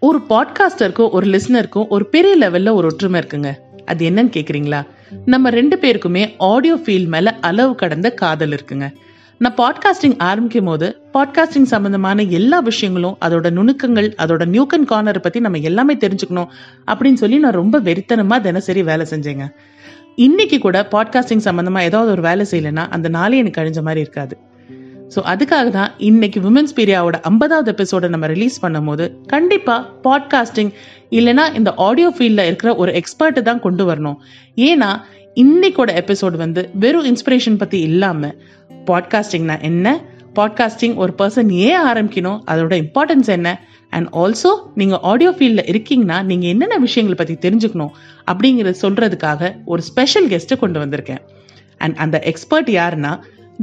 ஒரு பாட்காஸ்டருக்கும் ஒரு லிஸ்னருக்கும் ஒரு பெரிய லெவல்ல ஒரு ஒற்றுமை இருக்குங்க. அது என்னன்னு கேக்குறீங்களா? நம்ம ரெண்டு பேருக்குமே ஆடியோ ஃபீல்ட் மேல அளவு கடந்த காதல் இருக்குங்க. நான் பாட்காஸ்டிங் ஆரம்பிக்கும் போது பாட்காஸ்டிங் சம்பந்தமான எல்லா விஷயங்களும் அதோட நுணுக்கங்கள் அதோட நியூக்கன் கார்னர் பத்தி நம்ம எல்லாமே தெரிஞ்சுக்கணும் அப்படின்னு சொல்லி நான் ரொம்ப வெறித்தனமா தினசரி வேலை செஞ்சேங்க. இன்னைக்கு கூட பாட்காஸ்டிங் சம்பந்தமா ஏதாவது ஒரு வேலை செய்யலைன்னா அந்த நாளே எனக்கு கழிஞ்ச மாதிரி இருக்காது. ஸோ அதுக்காக தான் இன்னைக்கு விமன்ஸ் பீரியாவோட ஐம்பதாவது எபிசோட நம்ம ரிலீஸ் பண்ணும்போது கண்டிப்பாக பாட்காஸ்டிங் இல்லைனா இந்த ஆடியோ ஃபீல்டில் இருக்கிற ஒரு எக்ஸ்பர்ட்டு தான் கொண்டு வரணும். ஏன்னா இன்னைக்கோட எபிசோடு வந்து வெறும் இன்ஸ்பிரேஷன் பற்றி இல்லாமல் பாட்காஸ்டிங்னா என்ன? பாட்காஸ்டிங் ஒரு பர்சன் ஏன் ஆரம்பிக்கணும்? அதோட இம்பார்ட்டன்ஸ் என்ன? அண்ட் ஆல்சோ நீங்கள் ஆடியோ ஃபீல்டில் இருக்கீங்கன்னா நீங்கள் என்னென்ன விஷயங்களை பற்றி தெரிஞ்சுக்கணும் அப்படிங்கிறத சொல்கிறதுக்காக ஒரு ஸ்பெஷல் கெஸ்ட்டை கொண்டு வந்திருக்கேன். அண்ட் அந்த எக்ஸ்பர்ட் யாருன்னா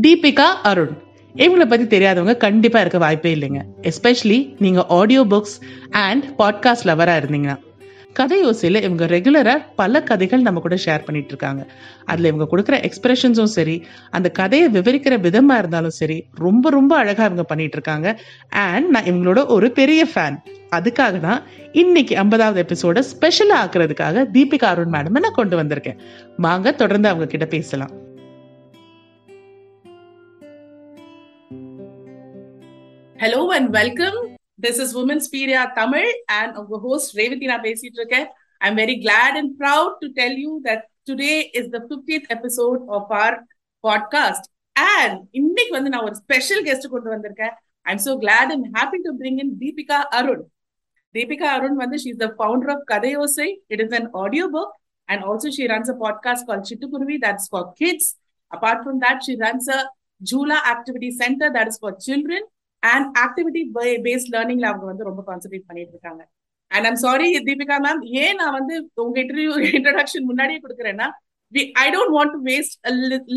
தீபிகா அருண். இவங்களை பத்தி தெரியாதவங்க கண்டிப்பா இருக்க வாய்ப்பே இல்லைங்க. எஸ்பெஷலி நீங்க ஆடியோ புக்ஸ் அண்ட் பாட்காஸ்ட் லவரா இருந்தீங்கன்னா. கதை யோசையில இவங்க ரெகுலரா பல கதைகள் நம்ம கூட ஷேர் பண்ணிட்டு இருக்காங்க. அதுல இவங்க கொடுக்குற எக்ஸ்பிரஷன்ஸும் சரி அந்த கதையை விவரிக்கிற விதமா இருந்தாலும் சரி ரொம்ப ரொம்ப அழகா இவங்க பண்ணிட்டு இருக்காங்க. அண்ட் நான் இவங்களோட ஒரு பெரிய ஃபேன் அதுக்காக தான் இன்னைக்கு ஐம்பதாவது எபிசோட ஸ்பெஷலா ஆக்குறதுக்காக தீபிகா அருண் மேடம் நான் கொண்டு வந்திருக்கேன். வாங்க தொடர்ந்து அவங்க கிட்ட பேசலாம். Hello and welcome this is women's பீரியா Tamil and உங்க ஹோஸ்ட் ரேவதி நான் பேசிட்டு இருக்கேன் I am very glad and proud to tell you that today is the fiftieth episode of our podcast and இன்னைக்கு வந்து நான் ஒரு ஸ்பெஷல் கெஸ்ட் கொண்டு வந்திருக்கேன். I am so glad and happy to bring in Deepika Arun Deepika Arun வந்து she is the founder of Kathaiyosai it is an audio book and also she runs a podcast called Chittukuruvi that's for kids. Apart from that, she runs a Jula Activity Center that is for children. And activity based learning அவங்க வந்து ரொம்ப concentrate பண்ணிட்டு இருக்காங்க. And I'm sorry Deepika ma'am ஏன் நான் வந்து உங்க interview introduction முன்னாடியே கொடுக்குறேன்னா I don't want to waste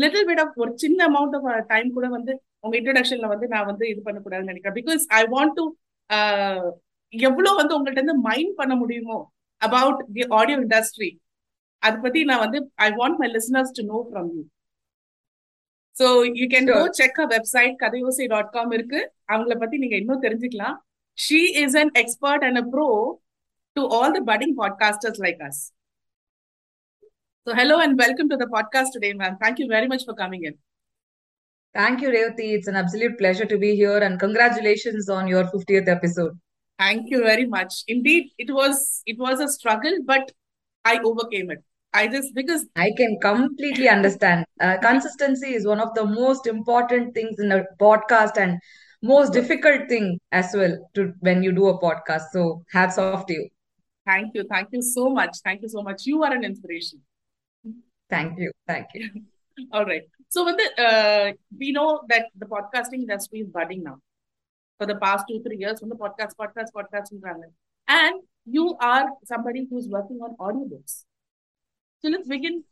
little bit of ஒரு சின்ன அமௌண்ட் ஆஃப் டைம் கூட வந்து உங்க இன்ட்ரடக்ஷன்ல வந்து நான் வந்து இது பண்ணக்கூடாதுன்னு நினைக்கிறேன். பிகாஸ் ஐ வாண்ட் டு எவ்வளவு வந்து உங்கள்ட்ட இருந்து மைண்ட் பண்ண முடியுமோ அபவுட் தி ஆடியோ இண்டஸ்ட்ரி அதை பத்தி நான் வந்து I want my listeners to know from you so you can go check a website Kathaiyosai dot com இருக்கு. அவங்கள பத்தி நீங்க இன்னும் தெரிஞ்சுக்கலாம் she is an expert and a pro to all the budding podcasters like us So hello and welcome to the podcast today, ma'am. Thank you very much for coming in. Thank you, Revati. It's an absolute pleasure to be here and congratulations on your 50th episode. Thank you very much. Indeed, it was it was a struggle, but I overcame it. I just because I can completely understand. Uh, consistency is one of the most important things in a podcast and most difficult thing as well to when you do a podcast. So hats off to you. Thank you. Thank you so much. Thank you so much. You are an inspiration. Thank you. Thank you. All right. So when the uh, we know that the podcasting industry is budding now. For the past two, three years, from the podcast, podcast, podcast, and you are somebody who's working on audiobooks. So let's begin.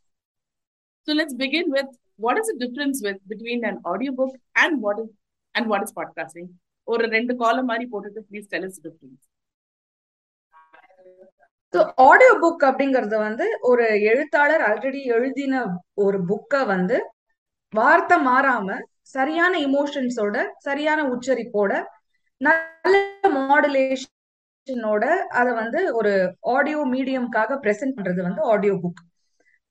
So let's begin with what is the difference with between an audiobook and what is and what is podcasting ஒரு ரெண்டு காலம் மாதிரி போட்டுட்டு please tell is difference audio book அப்படிங்கறது வந்து ஒரு எழுத்தாளர் already எழுதின ஒரு புக்கை வந்து வார்த்தை மாறாம சரியான இமோஷன்ஸோட சரியான உச்சரிப்போட நல்ல மாடுலேஷனோட அதை வந்து ஒரு ஆடியோ மீடியம்காக பிரசன்ட் பண்றது வந்து ஆடியோ புக்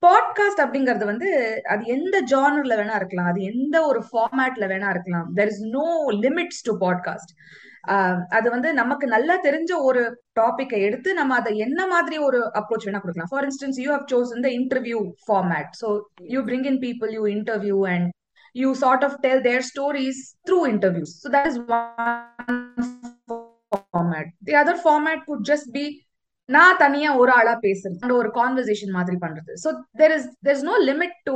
பாட்காஸ்ட் அப்படிங்கிறது வந்து அது எந்த ஜானர்ல வேணா இருக்கலாம். அது எந்த ஒரு ஃபார்மேட்ல வேணா இருக்கலாம். There is no limits to podcast அது வந்து நமக்கு நல்லா தெரிஞ்ச ஒரு டாபிக்கை எடுத்து நம்ம அதை என்ன மாதிரி ஒரு அப்ரோச் வேணா கொடுக்கலாம். For instance you have chosen the interview format so you bring in people you interview and you sort of tell their stories through interviews so that is one format the other format could just be நான் தனியா ஒரு ஆளா பேசுறது ஒரு conversation மாதிரி பண்றது. So there is there is no limit to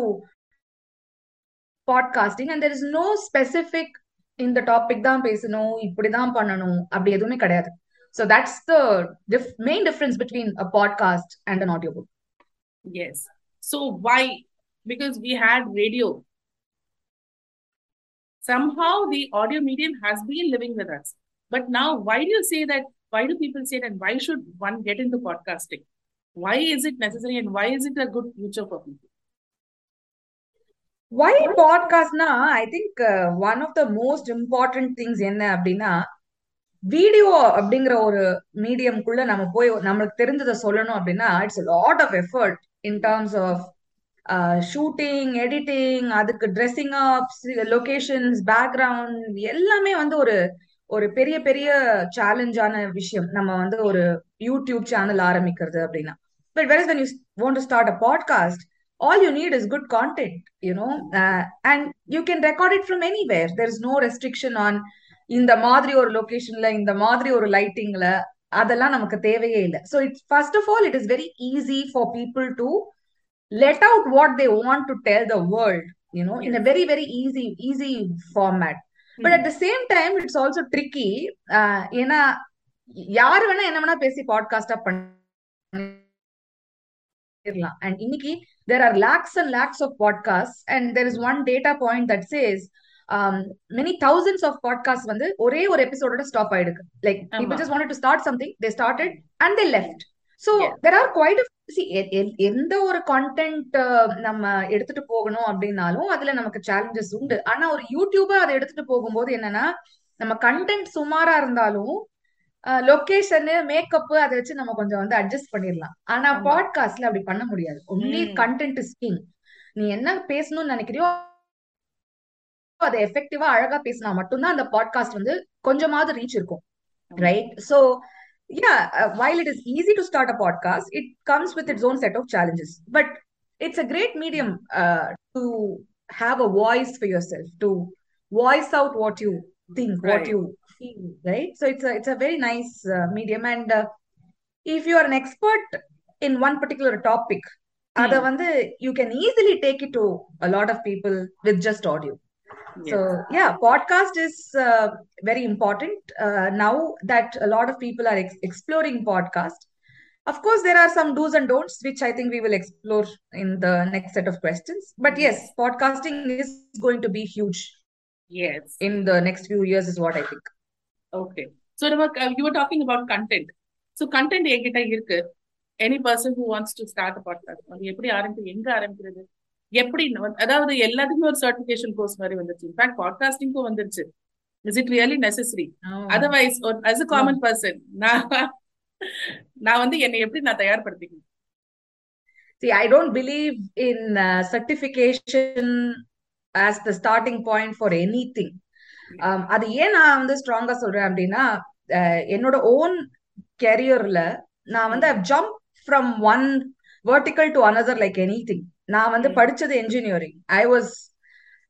podcasting and there is no specific இந்த topic தான் பேசணும் இப்படிதான் பண்ணணும் அப்படி எதுவுமே கிடையாது. So that's the main difference between a podcast and an audio book yes so why because we had radio somehow the audio medium has been living with us. But now, why do you say that? Why do people say it and why should one get into podcasting? Why is it necessary and why is it a good future for people? Why podcastனா I think one of the most important things என்ன அப்படின்னா video அப்படிங்கிற ஒரு மீடியம்குள்ள நம்ம போய் நம்மளுக்கு தெரிஞ்சதை சொல்லணும் அப்படின்னா it's lot of effort in terms of shooting editing அதுக்கு ட்ரெஸ்ஸிங் அப் லொகேஷன்ஸ் பேக்ரவுண்ட் எல்லாமே வந்து ஒரு ஒரு பெரிய பெரிய சேலஞ்சான விஷயம். நம்ம வந்து ஒரு யூடியூப் சேனல் ஆரம்பிக்கிறது அப்படின்னா. But where is when you want to start a podcast all you need is good content you know uh, and you can record it from anywhere. There is no restriction on இந்த மாதிரி ஒரு லொகேஷன்ல இந்த மாதிரி ஒரு லைட்டிங்ல அதெல்லாம் நமக்கு தேவையே இல்லை. So it's first of all it is very easy for people to let out what they want to tell the world you know in a very very easy easy format but at the same time it's also tricky ஏன்னா யாரு வேணா என்ன வேணா பேசி பாட்காஸ்டா பண்ண and இன்னைக்கு there are lakhs and lakhs of podcasts and there is one data point that says um, many thousands of podcasts வந்து ஒரே ஒரு எபிசோடோட stop ஆயிடுக்கு like people just wanted to start something they started and they left so Yeah. there are quite a see எ- எ- எந்த ஒரு content நம்ம எடுத்துட்டு போகணும் அப்படின்னாலும் அதுல நமக்கு சேலஞ்சஸ் உண்டு. ஆனா ஒரு யூடியூபர் அதை எடுத்துட்டு போகும்போது என்னன்னா நம்ம கண்டென்ட் சுமாரா இருந்தாலும் லொகேஷனு மேக்கப் அதை வச்சு நம்ம கொஞ்சம் வந்து அட்ஜஸ்ட் பண்ணிடலாம் ஆனா. பாட்காஸ்ட்ல அப்படி பண்ண முடியாது. ஒன்லி. கண்டென்ட் இஸ் கிங் நீ என்ன பேசணும்னு நினைக்கிறியோ அதை எஃபெக்டிவா அழகா பேசினா மட்டும்தான் அந்த பாட்காஸ்ட் வந்து கொஞ்சமாவது ரீச் இருக்கும். right? So yeah, uh, while it is easy to start a podcast, it comes with its own set of challenges. But it's a great medium uh, to have a voice for yourself, to voice out what you think, right. what you feel, right? So it's a it's a very nice uh, medium. And uh, if you are an expert in one particular topic, other mm. you can easily take it to a lot of people with just audio. so yeah, podcast is uh, very important uh, now that a lot of people are ex- exploring podcast. Of course, there are some do's and don'ts which I think we will explore in the next set of questions. But yes, podcasting is going to be huge yes in the next few years, is what I think. okay so நம்ம you were talking about content so content என்கிட்ட இருக்கு any person who wants to start a podcast அது எப்படி ஆரம்பி எங்க ஆரம்பிக்கிறது எப்படி அதாவது எல்லாத்துக்குமே ஒரு சர்டிபிகேஷன் கோர்ஸ் மாதிரி வந்துருச்சு. இன்ஃபேக்ட் பாட்காஸ்டிங்க்கும் வந்துருச்சு. Is it really necessary. Otherwise as a common person நான் நான் வந்து என்னை எப்படி நான் தயார்படுத்திக்கணும்? See, I don't believe in uh, certification as the starting point for anything. Um, அது ஏன் நான் வந்து ஸ்ட்ராங்கா சொல்றேன் அப்படின்னா என்னோட ஓன் கெரியர்ல நான் வந்து jump from one vertical to another like anything நான் வந்து Mm. படிச்சது engineering ஐ வாஸ்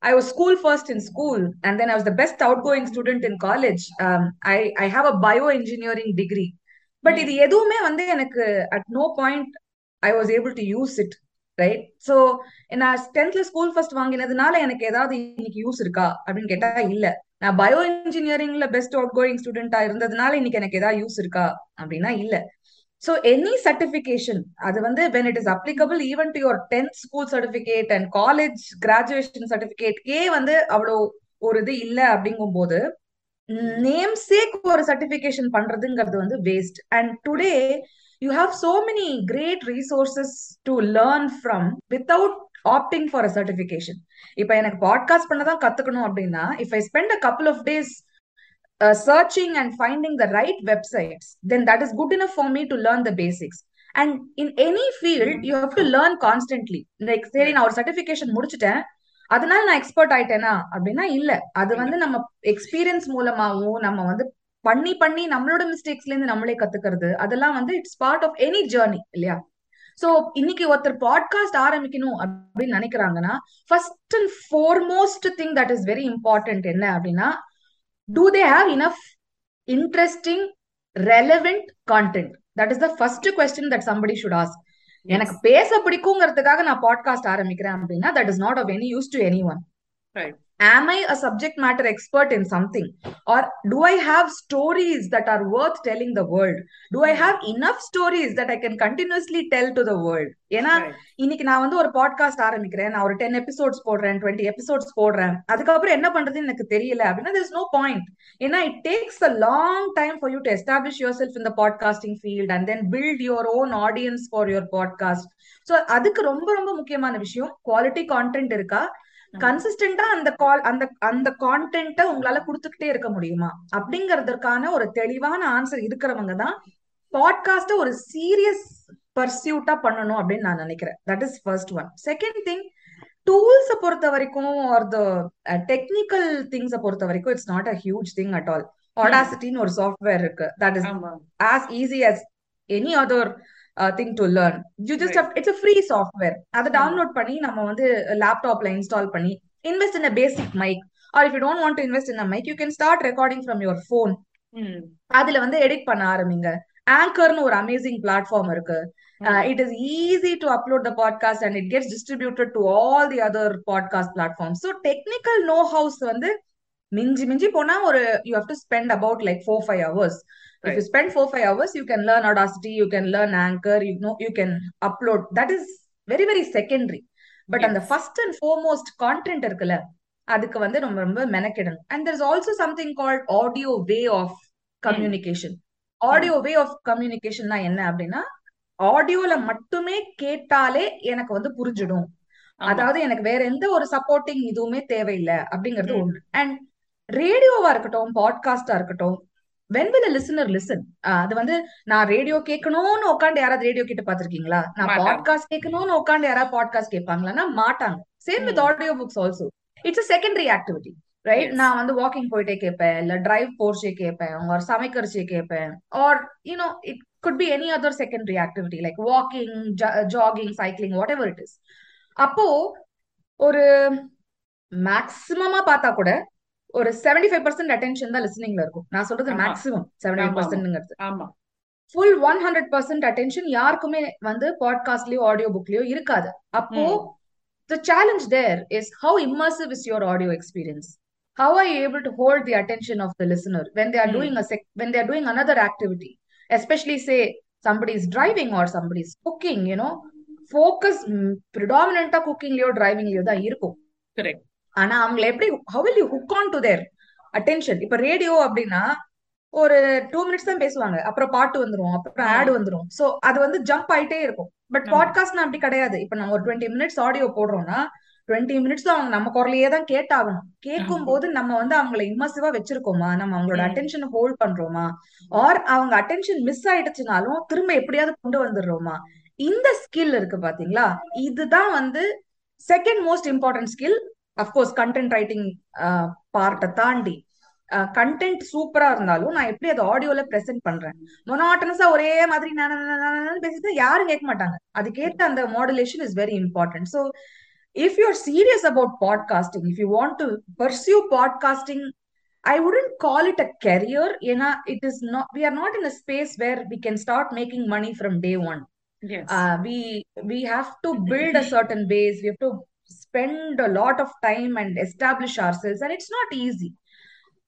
I was school first in school, and then I was the best outgoing student in college. Um, I I have a bioengineering degree, but Mm. இது எதுவுமே வந்து எனக்கு at no point I was able to use it, right? So நான் டென்த்ல school first வாங்கினதுனால எனக்கு ஏதாவது இன்னைக்கு யூஸ் இருக்கா அப்படின்னு கேட்டா இல்ல நான் பயோ இன்ஜினியரிங்ல பெஸ்ட் அவுட் கோயிங் ஸ்டூடெண்டா இருந்ததுனால இன்னைக்கு எனக்கு ஏதாவது யூஸ் இருக்கா அப்படின்னா இல்ல ஸோ எனி சர்டிபிகேஷன் அது வந்து when it is applicable even to your tenth school certificate and college graduation சர்டிபிகேட்கே வந்து அவ்வளோ ஒரு இது இல்ல அப்படிங்கும் போது நேம் சேக் ஒரு சர்டிபிகேஷன் பண்றதுங்கிறது வந்து waste and today you have so many great resources to learn from without opting for a certification இப்ப எனக்கு பாட்காஸ்ட் பண்ணதான் கத்துக்கணும் அப்படின்னா if I spend a couple of days uh, searching and finding the right websites, then that is good enough for me to learn the basics. And in any field, you have to learn constantly. Like, சரி நான் ஒரு certification முடிச்சிட்டேன். அதனால நான் expert ஆயிட்டேனா? அப்படின்னா இல்ல. அது வந்து நம்ம எக்ஸ்பீரியன்ஸ் மூலமாவும் நம்ம வந்து பண்ணி பண்ணி நம்மளோட மிஸ்டேக்ஸ்ல இருந்து நம்மளே கத்துக்கிறது. அதெல்லாம் வந்து it's part of any journey இல்லையா? சோ இன்னைக்கு ஒருத்தர் பாட்காஸ்ட் ஆரம்பிக்கணும் அப்படின்னு நினைக்கிறாங்கன்னா first and foremost thing that is very important என்ன அப்படின்னா do they have enough interesting relevant content that is the first question that somebody should ask எனக்கு பேச பிடிக்குங்கிறதுக்காக நான் பாட்காஸ்ட் ஆரம்பிக்கிறேன் அப்படின்னா that is not of any use to anyone Right. am i a subject matter expert in something or do i have stories that are worth telling the world do i have enough stories that i can continuously tell to the world ஏன்னா. இன்னைக்கு நான் வந்து ஒரு podcast ஆரம்பிக்கிறேன் நான் ஒரு ten episodes போடுறேன் twenty episodes போடுறேன் அதுக்கப்புறம் என்ன பண்றதுன்னு எனக்கு தெரியல அப்படின்னா there's no point ஏன்னா it takes a long time for you to establish yourself in the podcasting field and then build your own audience for your podcast so அதுக்கு ரொம்ப ரொம்ப முக்கியமான விஷயம் குவாலிட்டி கான்டென்ட் இருக்கா கன்சிஸ்டன்டா அந்த கால் அந்த அந்த கான்டென்ட்ட உங்களால கொடுத்துக்கிட்டே இருக்க முடியுமா? அப்படிங்கறதுக்கான ஒரு தெளிவான ஆன்சர் இருக்கிறவங்க தான் பாட்காஸ்ட ஒரு சீரியஸ் பர்சியூட்டா பண்ணணும் அப்படின்னு நான் நினைக்கிறேன். That is first one second thing டூல்ஸ பொறுத்த வரைக்கும் ஆர் த டெக்னிக்கல் திங்ஸ பொறுத்த வரைக்கும் it's not a huge thing at all ஆடாசிட்டின்னு ஒரு சாஃப்ட்வேர் இருக்கு. That is as easy as any other thing to learn you just it's free software அதை download பண்ணி நம்ம வந்து லேப்டாப்ல இன்ஸ்டால் பண்ணி invest in a basic mic or if you don't want to invest in a mic you can start recording from your phone அதுல வந்து edit பண்ண ஆரம்பிங்க. ஆங்கர்னு ஒரு அமேசிங் பிளாட்ஃபார்ம் இருக்கு. It is easy to upload the podcast and it gets distributed to all the other podcast platform so technical know-hows வந்து மிஞ்சி மிஞ்சி போனா ஒரு you have to spend about like four five hours If you spend four five hours, you can learn Audacity, you can learn Anchor, you know, you can upload. That is very very secondary. But அந்த first and foremost content இருக்குல்ல அதுக்கு வந்து ரொம்ப ரொம்ப மெனக்கிடணும். And there is also something called audio way of communication audio way of கம்யூனிகேஷன்னா என்ன அப்படின்னா ஆடியோல மட்டுமே கேட்டாலே எனக்கு வந்து புரிஞ்சிடும். அதாவது எனக்கு வேற எந்த ஒரு சப்போர்ட்டிங் இதுவுமே தேவையில்லை அப்படிங்கிறது ஒண்ணு. அண்ட் ரேடியோவா இருக்கட்டும் பாட்காஸ்டா இருக்கட்டும் வென் வில் லிசனர் லிசன் அது வந்து நான் ரேடியோ கேட்கணும்னு உட்காந்து யாராவது ரேடியோ கேட்டு பாத்திருக்கீங்களா நான் பாட்காஸ்ட் கேட்கணும்னு உட்காந்து யாராவது பாட்காஸ்ட் கேட்பாங்களான்னா மாட்டாங்க. Same with audio books also it's a secondary activity right நான் வந்து வாக்கிங் போயிட்டே கேட்பேன் இல்ல டிரைவ் போர்ச்சே கேட்பேன் ஒரு சமைக்கிறச்சே கேட்பேன். Or you know it could be any other secondary activity like walking jogging cycling whatever it is அப்போ ஒரு மேக்சிமமா பார்த்தா கூட ஒரு செவன்டி ஃபைவ் பர்சன்ட் அட்டென்ஷன் தான் லிசனிங்ல இருக்கும். நான் சொல்றது maximum seventy five பர்சன்ட்ங்கிறது full one hundred percent attention யாருக்குமே வந்து பாட்காஸ்ட்லயோ ஆடியோ புக்லயோ இருக்காது. அப்போ the challenge there is how immersive is your audio experience how are you able to hold the attention of the listener when they are doing when they are doing another activity especially say is driving or somebody is cooking you know focus predominant குக்கிங்லயோ டிரைவிங்லயோ தான் இருக்கும். Correct ஆனா அவங்களை எப்படி how will you hook on to their attention இப்ப radio அப்படின்னா ஒரு டூ மினிட்ஸ் தான் பேசுவாங்க. அப்புறம் பாட்டு வந்துரும் அப்புறம் ஆட் வந்துரும். சோ அது வந்து ஜம்ப் ஆயிட்டே இருக்கும். பட் பாட்காஸ்ட்னா அப்படி கிடையாது. இப்ப நம்ம ஒரு டுவெண்ட்டி மினிட்ஸ் ஆடியோ போடுறோம்னா டுவெண்ட்டி மினிட்ஸ் அவங்க நம்ம குரலையே தான் கேட்டாகணும். கேட்கும் போது நம்ம வந்து அவங்களை இம்மர்சிவா வச்சிருக்கோமா? நம்ம அவங்களோட அட்டென்ஷன் ஹோல்ட் பண்றோமா? ஆர் அவங்க அட்டென்ஷன் மிஸ் ஆயிடுச்சுனாலும் திரும்ப எப்படியாவது கொண்டு வந்துடுறோமா? இந்த ஸ்கில் இருக்கு பாத்தீங்களா? இதுதான் வந்து second most important skill of course content writing பார்ட்டை தாண்டி கண்டென்ட் சூப்பரா இருந்தாலும் நான் எப்படி அதை ஆடியோல பிரசென்ட் பண்றேன்? மொனாட்டனஸா ஒரே மாதிரி பேசிட்டு யாரும் கேட்க மாட்டாங்க. அதுக்கேற்ற அந்த modulation is very important so if you are serious about podcasting if you want to pursue podcasting I wouldn't call it a career ஏன்னா it is not we are not in a space where we can start making money from day one we we have to build a certain base we have to spend lot of time and establish ourselves and it's not easy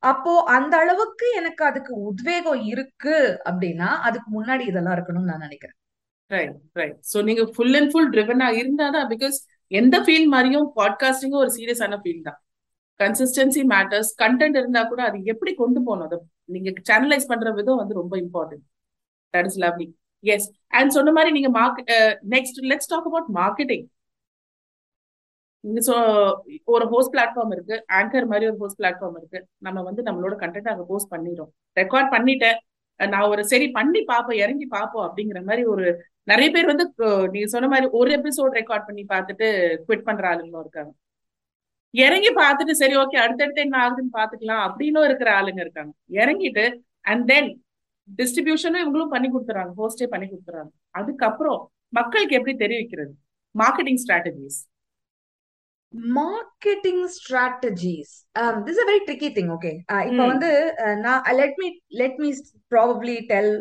அப்போ அந்த அளவுக்கு எனக்கு அதுக்கு உத்வேகம் இருக்கு அப்படின்னா அதுக்கு முன்னாடி இதெல்லாம் இருக்கணும்னு நான் நினைக்கிறேன். ரைட் ரைட் சோ நீங்க ஃபுல் அண்ட் ஃபுல் ட்ரிவனா இருந்தாதான் பிகாஸ் எந்த ஃபீல்ட் மாதிரியும் பாட்காஸ்டிங்கும் ஒரு சீரியஸான ஃபீல்ட் தான். கன்சிஸ்டன்சி மேட்டர்ஸ் கண்டென்ட் இருந்தா கூட அது எப்படி கொண்டு போகணும் அதை நீங்க சேனலைஸ் பண்ற விதம் வந்து ரொம்ப important that is lovely yes and சொன்ன மாதிரி நீங்க market next let's talk about marketing so ஒரு ஹோஸ்ட் பிளாட்ஃபார்ம் இருக்கு. ஆங்கர் மாதிரி ஒரு ஹோஸ்ட் பிளாட்ஃபார்ம் இருக்கு. நம்ம வந்து நம்மளோட கண்டென்ட் அங்கே போஸ்ட் பண்ணிடும் ரெக்கார்ட் பண்ணிட்டேன். நான் ஒரு சரி பண்ணி பார்ப்போம் இறங்கி பார்ப்போம் அப்படிங்கிற மாதிரி ஒரு நிறைய பேர் வந்து நீங்க சொன்ன மாதிரி ஒரு எபிசோட் ரெக்கார்ட் பண்ணி பார்த்துட்டு குவிட் பண்ற ஆளுங்களும் இருக்காங்க. இறங்கி பார்த்துட்டு சரி ஓகே அடுத்தடுத்து என்ன ஆகுதுன்னு பாத்துக்கலாம் அப்படின்னு இருக்கிற ஆளுங்க இருக்காங்க. இறங்கிட்டு அண்ட் தென் டிஸ்ட்ரிபியூஷனும் இவங்களும் பண்ணி கொடுத்துறாங்க ஹோஸ்டே பண்ணி கொடுத்துறாங்க அதுக்கப்புறம் மக்களுக்கு எப்படி தெரிவிக்கிறது? Marketing strategies marketing strategies this a very tricky thing okay இப்போ வந்து நான் let me let me probably tell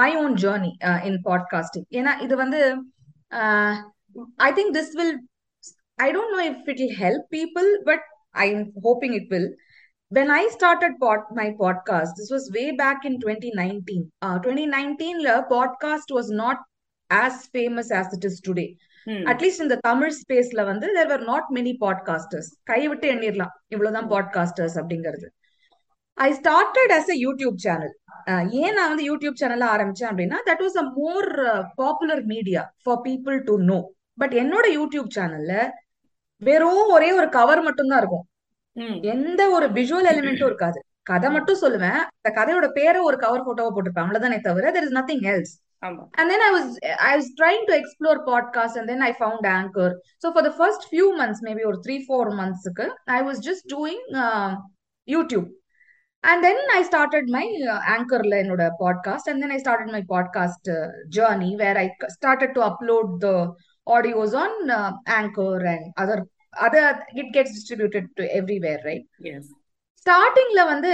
my own journey in podcasting ஏன்னா இது வந்து I think this will I don't know if it will help people but I am hoping it will when I started pod, my podcast, this was way back in 2019. Uh, 2019, la, podcast was not as famous as it is today. At least இந்த தமிழ் ஸ்பேஸ்ல வந்து there are not many podcasters கைவிட்டு எண்ணிடலாம் இவ்வளவுதான் podcasters அப்படிங்கிறது. I started as a YouTube channel ஏன் நான் வந்து யூடியூப் சேனல் ஆரம்பிச்சேன் அப்படின்னா that was a more popular media for people to know but என்னோட யூடியூப் சேனல்ல வெறும் ஒரே ஒரு கவர் மட்டும் தான் இருக்கும் எந்த ஒரு விஷுவல் எலிமெண்ட்டும் இருக்காது. கதை மட்டும் சொல்லுவேன். அந்த கதையோட பேரை ஒரு கவர் போட்டோவா போட்டிருப்பேன். அவ்வளவுதானே தவிர தெர் இஸ் நத்திங் எல்ஸ் ஆமா And then I was I was trying to explore podcasts and then I found Anchor. So for the first few months, maybe or three, four months ago, I was just doing uh, YouTube. And then I started my uh, Anchor என்னோட podcast and then I started my podcast uh, journey where I c- started to upload the audios on uh, Anchor and other other it gets distributed to everywhere, right? Yes ஸ்டார்டிங்ல வந்து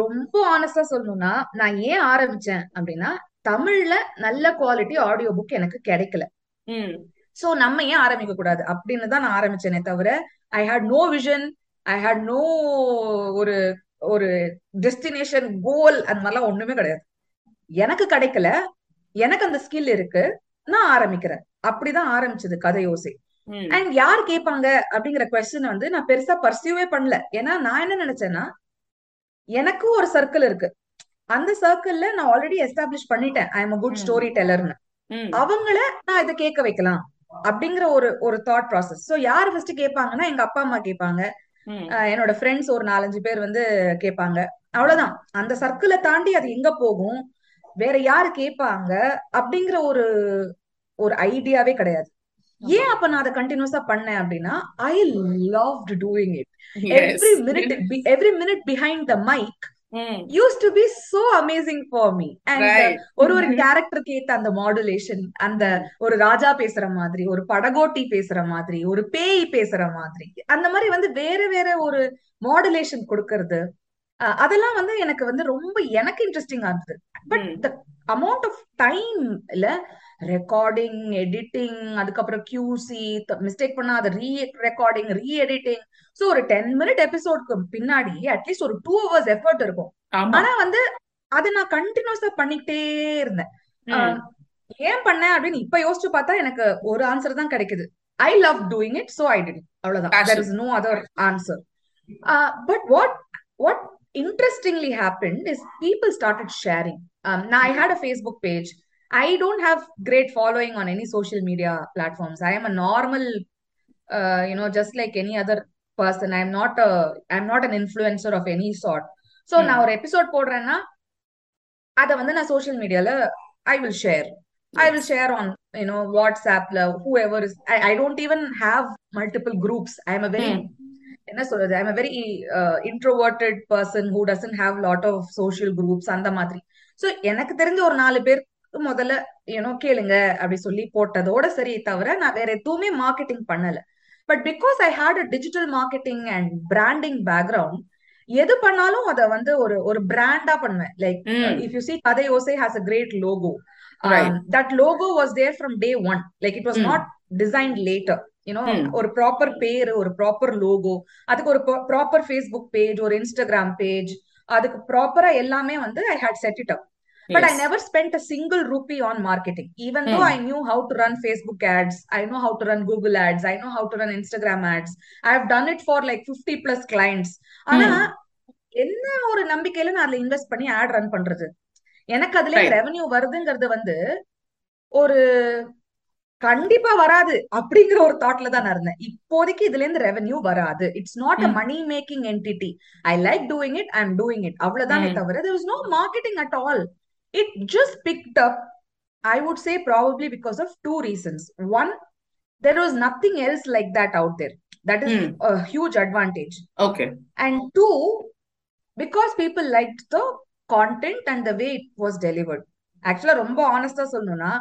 ரொம்ப ஆனஸ்டா சொல்லணும்னா நான் ஏன் ஆரம்பிச்சேன் அப்படின்னா தமிழ்ல நல்ல குவாலிட்டி ஆடியோ புக் எனக்கு கிடைக்கல. சோ நம்ம ஏன் ஆரம்பிக்க கூடாது? அப்படின்னு தான் நான் ஆரம்பிச்சேனே தவிர I had no vision I had no ஒரு ஒரு டெஸ்டினேஷன் கோல் அந்த மாதிரிலாம் ஒண்ணுமே கிடையாது. எனக்கு கிடைக்கல எனக்கு அந்த ஸ்கில் இருக்கு நான் ஆரம்பிக்கிறேன். அப்படிதான் ஆரம்பிச்சது கதை யோசை அண்ட் யார் கேட்பாங்க அப்படிங்கிற கொஸ்டின் வந்து நான் பெருசா பர்சியூவே பண்ணல. ஏன்னா நான் என்ன நினைச்சேன்னா எனக்கும் ஒரு சர்க்கிள் இருக்கு. அந்த சர்க்கிள்ல நான் ஆல்ரெடி எஸ்டாப்ளிஷ் பண்ணிட்டேன். I am a good. Story டெல்லர்னு அவங்கள நான் இதை கேட்க வைக்கலாம் அப்படிங்கிற ஒரு ஒரு தாட் ப்ராசஸ் சோ யார் ஃபர்ஸ்ட் கேட்பாங்கன்னா எங்க அப்பா அம்மா கேட்பாங்க. என்னோட ஃப்ரெண்ட்ஸ் ஒரு நாலஞ்சு பேர் வந்து கேட்பாங்க. அவ்வளவுதான். அந்த சர்க்கிளை தாண்டி அது எங்க போகும்? வேற யாரு கேட்பாங்க? அப்படிங்கிற ஒரு ஒரு ஐடியாவே கிடையாது. ஏன் அப்ப நான் அதை கண்டினியூஸா பண்ணேன் அப்படின்னா I loved doing it every minute every minute behind the mic used to be so amazing for me and ஒரு ஒரு கேரக்டருக்கு ஏத்த அந்த மாடுலேஷன் அந்த ஒரு ராஜா பேசுற மாதிரி ஒரு படகோட்டி பேசுற மாதிரி ஒரு பேய் பேசுற மாதிரி அந்த மாதிரி வந்து வேற வேற ஒரு மாடுலேஷன் கொடுக்கறது அதெல்லாம் வந்து எனக்கு வந்து ரொம்ப எனக்கு இன்ட்ரெஸ்டிங்கா இருந்தது. பட் த அமௌண்ட் ஆஃப் டைம்ல ரெக்கார்டிங் எடிட்டிங் அதுக்கப்புறம் கியூசி மிஸ்டேக் பண்ணா அதை re recording re editing so ஒரு டென் மினிட் எபிசோட்க்கு பின்னாடி அட்லீஸ்ட் ஒரு டூ ஹவர்ஸ் எஃபர்ட் இருக்கும். ஆனா வந்து அதை நான் கண்டினியூஸா பண்ணிக்கிட்டே இருந்தேன். ஏன் பண்ணேன் அப்படின்னு இப்ப யோசிச்சு பார்த்தா எனக்கு ஒரு ஆன்சர் தான் கிடைக்குது. I love doing it so I did அவ்வளவுதான். No other answer but what what interestingly happened is people started sharing um, now i had a facebook page i don't have great following on any social media platforms i am a normal uh, you know just like any other person i'm not a i'm not an influencer of any sort so ம் நான் ஒரு episode போடுறேன்னா அதை வந்து நான் social மீடியால I will share I will s share on you know வாட்ஸ்அப்ல whoever is I don't even have multiple groups I am a very hmm என்ன சொல்றது? I am very introverted person who doesn't have lot of social groups அந்த மாதிரி. So எனக்கு தெரிஞ்ச ஒரு நாலு பேர் முதல்ல யூனோ கேளுங்க அப்படி சொல்லி போட்டதோட சரி தவிர நான் வேற எதுவுமே மார்க்கெட்டிங் பண்ணல. But because I had a digital marketing and branding background எது பண்ணாலும் அதை வந்து ஒரு ஒரு பிராண்டா பண்ணுவேன். Like if you see Kadhai Osai has a great logo that logo was there from day one like it was not design later you know ஒரு proper பேரு ஒரு ப்ராப்பர் லோகோ அதுக்கு ஒரு ப்ராப்பர் ஃபேஸ்புக் பேஜ் ஒரு Instagram page அதுக்கு ப்ராப்பரா எல்லாமே வந்து I had set it up but I as never spent a single rupee on marketing. Even though ம் I knew how to run Facebook ads, I know how to run Google ads, I know how to run Instagram ads. I've done it for like 50 plus clients. ஆனா என்ன ஒரு நம்பிக்கையில நான் அதுல invest பண்ணி ad run பண்றது எனக்கு அதுல ரெவன்யூ வருதுங்கிறது வந்து ஒரு கண்டிப்பா வராது அப்படிங்கிற ஒரு தாட்ல தான் நான் இருந்தேன் இப்போதைக்கு இதுல இருந்து ரெவென்யூ வராது it's not a money making entity I like doing it I am doing it அவ்வளவுதானே தவிர there was no marketing at all it just picked up i would say probably because of two reasons one there was nothing else like that out there that is ம் a huge advantage okay and two because people liked the content and the way it was delivered ஆக்சுவலா ரொம்ப ஆனஸ்டா சொல்லணும்னா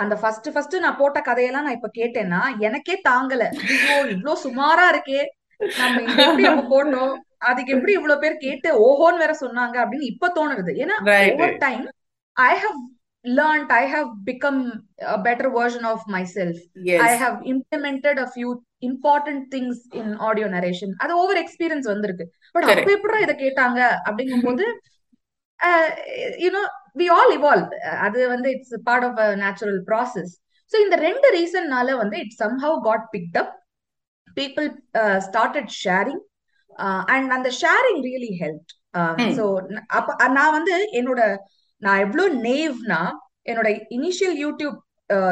அந்த first first நான் போட்ட கதையெல்லாம் நான் இப்ப கேட்டேன்னா எனக்கே தாங்கல. ஐயோ இவ்ளோ சுமாரா இருக்கே. நம்ம எப்படி அப்ப போட்டோம் அதுக்கு எப்படி இவ்வளவு பேர் கேட்டு ஓஹோன்னு வேற சொன்னாங்க அப்படின்னு இப்ப தோணுது. ஏன்னா over time I have learned I have become better version of myself I have implemented a few important things in audio narration அது ஓவர் எக்ஸ்பீரியன்ஸ் வந்திருக்கு. பட் அப்ப எப்படா இதை கேட்டாங்க? அப்படிங்கும்போது யூனோ வி ஆல் இவால்வ் அது வந்து it's part of a natural process so இந்த ரெண்டு ரீசன்னால வந்து it somehow got picked up people started sharing and அந்த ஷேரிங் ரியலி ஹெல்ப் ஸோ அப்ப நான் வந்து என்னோட நான் எவ்வளோ நேவ்னா என்னோட இனிஷியல் யூடியூப்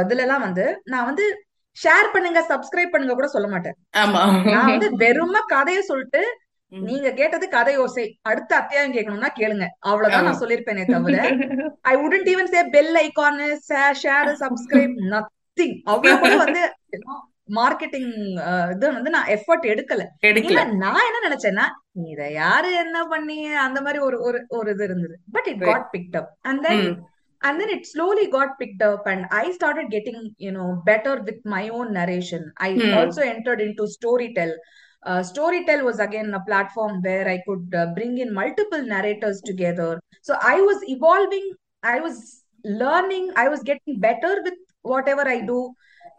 இதுல எல்லாம் வந்து நான் வந்து ஷேர் பண்ணுங்க சப்ஸ்கிரைப் பண்ணுங்க கூட சொல்ல மாட்டேன். நான் வந்து வெறும கதையை சொல்லிட்டு. நீங்க கேட்டது கதை யோசை அடுத்த அத்தியாயம் கேட்கணும்னா கேளுங்க. அவ்வளவுதான். நான் சொல்லிருப்பேனே தவிர I wouldn't even say bell icon share subscribe nothing அவ்வளவு கூட வந்து மார்க்கெட்டிங் இது வந்து நான் எஃபர்ட் எடுக்கல. நான் என்ன நினைச்சேன்னா இத யாரு என்ன பண்ணி அந்த மாதிரி ஒரு ஒரு ஒரு இது இருந்தது. But it. Got picked up and then hmm. and then it slowly got picked up and i started getting you know better with my own narration. I Hmm. also entered into storytel uh, storytel was again a platform where i could uh, bring in multiple narrators together so i was evolving i was learning i was getting better with whatever i do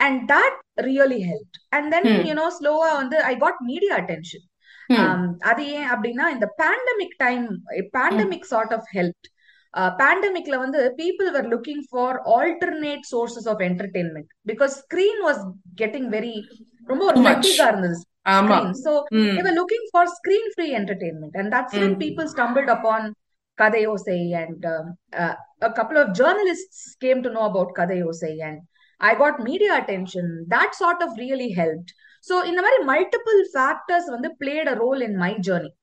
and that really helped and then Hmm. you know slower on the i got media attention ம். um, அது ஏன் அப்படின்னா இந்த pandemic time pandemic sort of help பேண்டமிக்ல வந்து people were looking for alternate sources of entertainment because screen was getting very ரொம்ப ஒரு Too much. ஃபெட்டிகா இருந்தது ஆமா screen. So ம். they were looking for screen free entertainment, and that's when Mm. people stumbled upon Kadayosei, and um, uh, a couple of journalists came to know about Kadayosei, and I got media attention. That sort of really helped. So இந்த மாதிரி multiple factors வந்து played a role in my journey.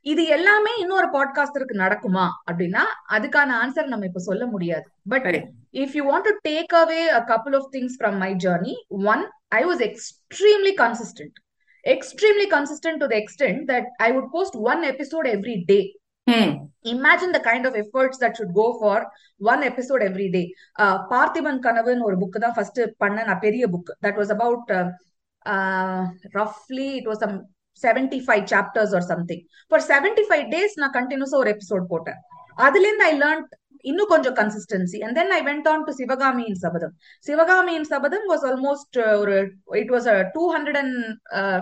இது எல்லாமே இன்னொரு பாட்காஸ்டருக்கு நடக்குமா அப்படின்னா அதுக்கான answer நம்ம இப்ப சொல்ல முடியாது but if you want to take away a couple of things from my journey, one, I was extremely consistent. Extremely consistent to the extent that I would post one episode every day. ம். Imagine the kind of efforts that should go for one episode every day. Uh, Parthiban கனவுன்னு ஒரு book தான் first பண்ண நான் பெரிய book that was about ரஃப்லி it was some seventy five chapters or something for seventy five days நான் கண்டினியூஸா ஒரு episode போட்டேன் அதுல இருந்து ஐ லேர்ன் இன்னும் கொஞ்சம் consistency and then I went on to Sivakami in Sabatham Sivakami in Sabatham was almost ஒரு it was two hundred and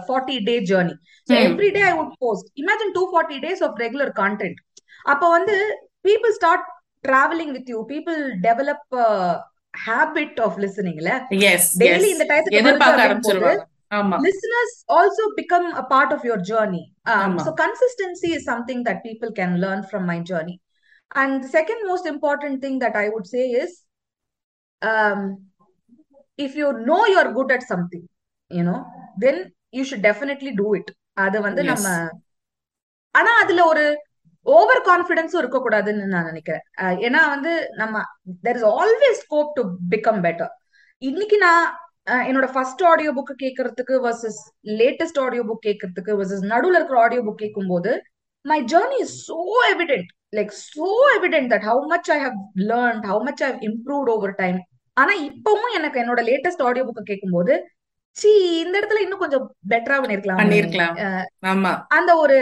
forty day journey so Hmm. Every day I would post imagine two forty days of regular content அப்போ வந்து people start travelling with you people develop habit of லிசனிங்ல as daily as இந்த டயத்துக்கு வருது எதிர்பார்க்க அப்படின் போது ஆரம்பிச்சிருவாங்க ஆமா. listeners also become a part of your journey. Um, Ama. so consistency is something that people can learn from my journey. And the second most important thing that I would say is, um, if you know you're good at something, you know, then you should definitely do it. அது வந்து. நம்ம ஆனா அதுல ஒரு over கான்பிடன்ஸும் இருக்கக்கூடாதுன்னு நான் நினைக்கிறேன் ஏன்னா வந்து நம்ம there is always scope to become better இன்னைக்கு நான் என்னோட ஃபர்ஸ்ட் ஆடியோ புக் கேட்கறதுக்கு வர்சஸ் லேட்டஸ்ட் ஆடியோ புக் கேட்கறதுக்கு வர்சஸ் நடுவுல இருக்கிற ஆடியோ புக் கேட்கும்போது my journey is so evident like so evident that how much I have learn how much I improved over time ஆனா இப்பவும் எனக்கு என்னோட லேட்டஸ்ட் ஆடியோ புக் கேட்கும்போது சி இந்த இடத்துல இன்னும் கொஞ்சம் பெட்டரா பண்ணிருக்கலாம். பண்ணிருக்கலாம். அந்த ஒரு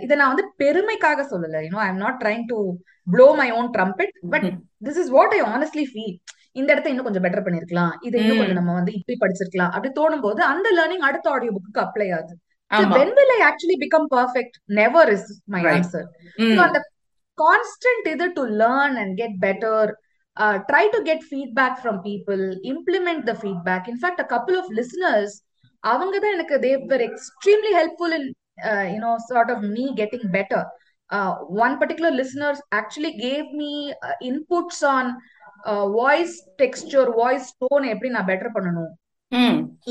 இத நான் வந்து பெருமைக்காக சொல்லல. You know I am not trying to blow my own trumpet but this is what I honestly feel இந்த இடத்த இன்னும் கொஞ்சம் பெட்டர் பண்ணிருக்கலாம். இதை இன்னும். கொஞ்சம் நம்ம வந்து இப்படி படிச்சிருக்கலாம். அப்படி தோணும் போது அந்த லேர்னிங் அடுத்த ஆடியோ புக்கு அப்ளை ஆகுது actually become perfect? Never is my Right. answer. ம். So அந்த constant இது to learn and get better, uh, try to get feedback from people, implement the feedback. In fact, a couple of listeners, அவங்க தான் எனக்கு they were extremely helpful in, uh, you know, sort of me getting better. Uh, one particular listener actually gave me uh, inputs on uh, voice texture, voice tone எப்படி நான் better பண்ணணும் ம்.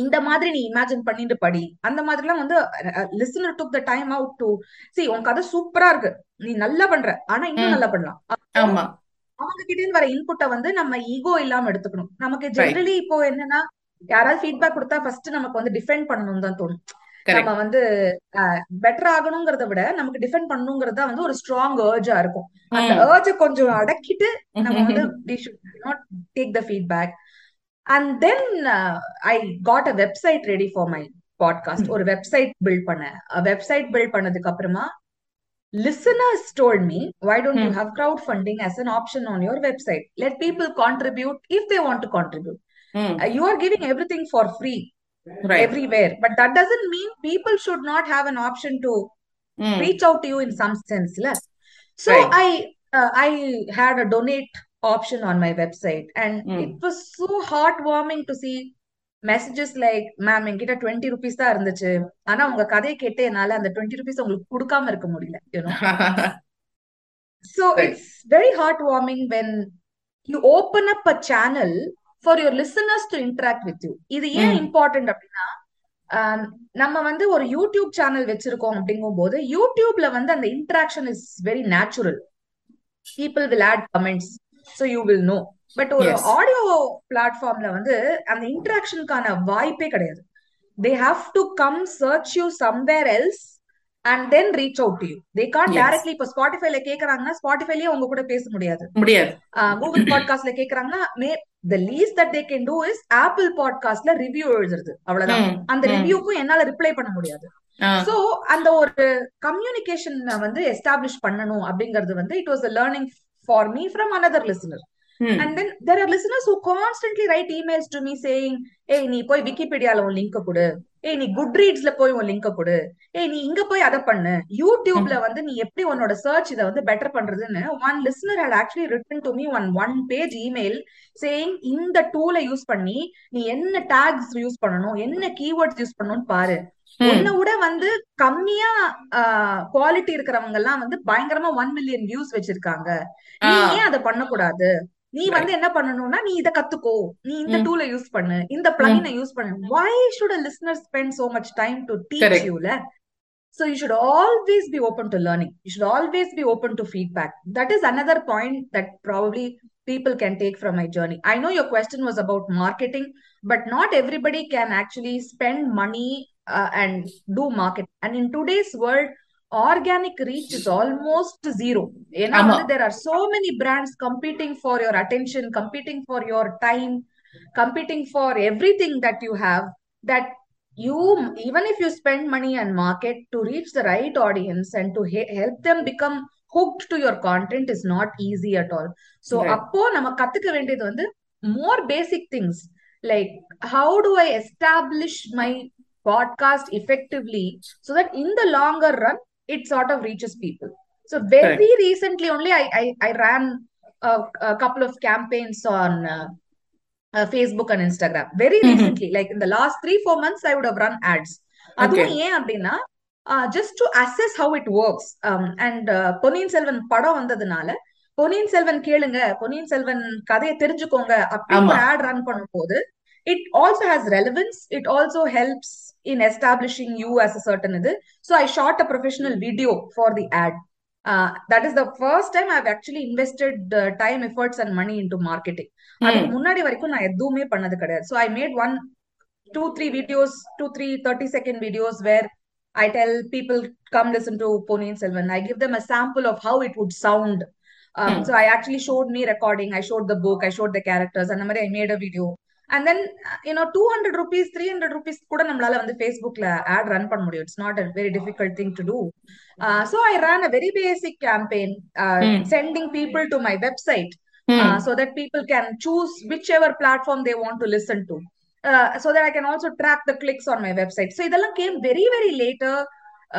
இந்த மாதிரி நீ இமேஜின் பண்ணிட்டு படி. அந்த மாதிரிலாம் வந்து listener took the time out to see உன் கதை சூப்பரா இருக்கு. நீ நல்லா பண்ற. ஆனா இன்னும். நல்லா பண்ணலாம். ஆமா. அவங்க கிட்ட இருந்து வர இன்புட்டை வந்து நம்ம ஈகோ இல்லாம எடுத்துக்கணும். நமக்கு. ஜெனரலி இப்போ என்னன்னா யாராவது ஃபீட்பேக் கொடுத்தா ஃபர்ஸ்ட் நமக்கு வந்து டிஃபெண்ட் பண்ணணும் தான் தோணும். நம்ம வந்து பெட்டர் ஆகணுங்கிறத விட நமக்கு டிஃபெண்ட் பண்ணணுங்கிறது தான் வந்து ஒரு ஸ்ட்ராங் ஏர்ஜா இருக்கும். அந்த ஏர்ஜை கொஞ்சம் அடக்கிட்டு நம்ம வந்து we should not take the feedback. And then uh, i got a website ready for my podcast Hmm. ஒரு வெப்சைட் பில்ட் பண்ணேன் வெப்சைட் பில்ட் பண்ணதுக்கு அப்புறமா listeners told me why don't you Hmm. have crowdfunding as an option on your website let people contribute if they want to contribute ம். Uh, you are giving everything for free right everywhere but that doesn't mean people should not have an option to ம். reach out to you in some sense la. so Option on my website. And Mm. it was so heartwarming to see messages like ma'am என்கிட்ட twenty rupees தான் இருந்துச்சு. ஆனா உங்க கதையை கேட்டு என்னால அந்த டுவெண்ட்டி ருபீஸ் உங்களுக்கு கொடுக்காம இருக்க முடியல so Right. it's very heartwarming when you open up a channel for your listeners to interact with you இது ஏன் இம்பார்ட்டன்ட் அப்படின்னா ஆஹ் நம்ம வந்து ஒரு யூடியூப் சேனல் வச்சிருக்கோம் அப்படிங்கும் போது யூடியூப்ல வந்து அந்த interaction is very natural people will add comments so you will know but ஒரு ஆடியோ பிளாட்ஃபார்ம்ல வந்து அந்த இன்டராக்ஷனுக்கான வாய்ப்பே கிடையாது. They have to come search you somewhere else and then reach out you they can directly இப்போ ஸ்பாட்டிஃபைல கேக்குறாங்கன்னா ஸ்பாட்டிஃபைலயே உங்க கூட பேச முடியாது. முடியாது. கூகுள் பாட்காஸ்ட்ல கேக்குறாங்கன்னா may the least that they can do is Apple பாட்காஸ்ட்ல ரிவ்யூ எழுதுறது. அவ்வளவுதான். அந்த ரிவ்யூக்கும் என்னால ரிப்ளை பண்ண முடியாது. சோ அந்த ஒரு கம்யூனிகேஷன் வந்து எஸ்டாப்ளிஷ் பண்ணணும் அப்படிங்கிறது வந்து it was learning for me from another hmm and then there are listeners who constantly write emails to me saying ஏய் நீ போய் விக்கிபீடியால உன் லிங்க் கொடு. ஏய் நீ குட் ரீட்ஸ்ல போய் உன் லிங்க் கொடு. ஏய் நீ இங்க போய் அதை பண்ணு. யூடியூப்ல ம் வந்து நீ எப்படி உன்னோட சர்ச் இதை வந்து பெட்டர் பண்றதுன்னு one listener had actually written to me one one page email saying இந்த டூலை யூஸ் பண்ணி நீ என்ன டேக்ஸ் யூஸ் பண்ணணும் என்ன கீவேர்ட்ஸ் யூஸ் பண்ணணும்னு பாரு. உன்னை விட வந்து கம்மியா குவாலிட்டி இருக்கிறவங்க எல்லாம் வந்து பயங்கரமா ஒன் மில்லியன் வியூஸ் வச்சிருக்காங்க நீ ஏன் அதை பண்ணக்கூடாது நீ வந்து என்ன பண்ணணும்னா நீ இத கத்துக்கோ நீ இந்த டூலை யூஸ் பண்ணு இந்த பிளகினை யூஸ் பண்ணு why should a listener spend so much time to teach யூல So you should always be open to learning. You should always be open to feedback. That is another point that probably people can take from my journey. I know your question was about marketing, but not everybody can actually spend money uh, and do market. And in today's world, organic reach is almost zero. ஏன்னா ஆமா வந்து there are so many brands competing for your attention, competing for your time, competing for everything that you have that you even if you spend money and market to reach the right audience and to he- help them become hooked to your content is not easy at all so right அப்போ நம்ம கத்துக்க வேண்டியது வந்து more basic things like how do i establish my podcast effectively so that in the longer run it sort of reaches people so correct very recently only i i, I ran a, a couple of campaigns on uh, uh, Facebook and Instagram. Very ம் recently, like in the last three, four months, I would have run ads. Okay அதுவும் ஏன் அப்படின்னா just to assess how it works and Ponniyin Selvan படம் வந்ததுனால பொன்னியின் செல்வன் கேளுங்க பொன்னியின் செல்வன் கதையை தெரிஞ்சுக்கோங்க அப்படின்னு ஆட் ரன் பண்ணும்போது it also has relevance it also helps In establishing you as a certain இது so I shot a professional video for the ad that is the first time I've actually invested time efforts and money in to marketing அதுக்கு ம் முன்னாடி வரைக்கும் நான் எதுவுமே பண்ணது கிடையாது so I made one two three videos two three thirty second videos where I tell people come listen to Ponniyin Selvan. I give them a sample of how it would sound. Um, ம் so I actually showed me recording. I showed the book. I showed the characters. And I made a video. And then uh, you know 200 rupees, 300 rupees கூட நம்மளால வந்து Facebookல ad run பண்ண முடியும். It's not a very difficult thing to do. Uh, so I ran a very basic campaign, uh, ம் sending people to my website ம் uh, so that people can choose whichever platform they want to listen to. Uh, so that I can also track the clicks on my website. So இதெல்லாம் came very, very later,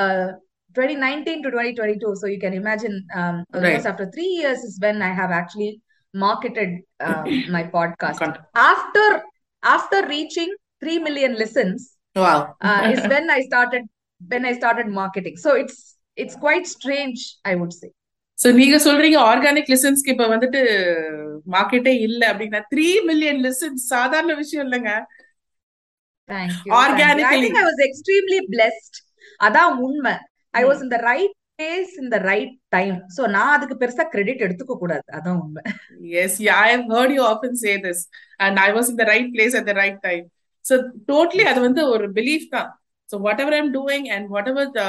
uh, 2019 to 2022. So you can imagine um, almost right after three years is when I have actually marketed uh, my podcast. content After after reaching 3 million listens wow uh, is when I started when I started marketing. So it's it's quite strange, I would say. So நீங்க சொல்றீங்க organic லிசன்ஸ்க்கு இப்ப வந்துட்டு மார்க்கெட்டே இல்ல அப்படின்னா three million listens சாதாரண விஷயம் இல்லைங்க. I organically think I was extremely blessed. அதான் உண்மை. I was ம் in the place in the right time. So நான் அதுக்கு பெருசா கிரெடிட் எடுத்துக்க கூடாது. அதான் உண்மை. Yes, yeah, I have heard you often say this, and I was in the right place at the right time. So totally, அது வந்து ஒரு belief தான். So whatever I'm doing and whatever the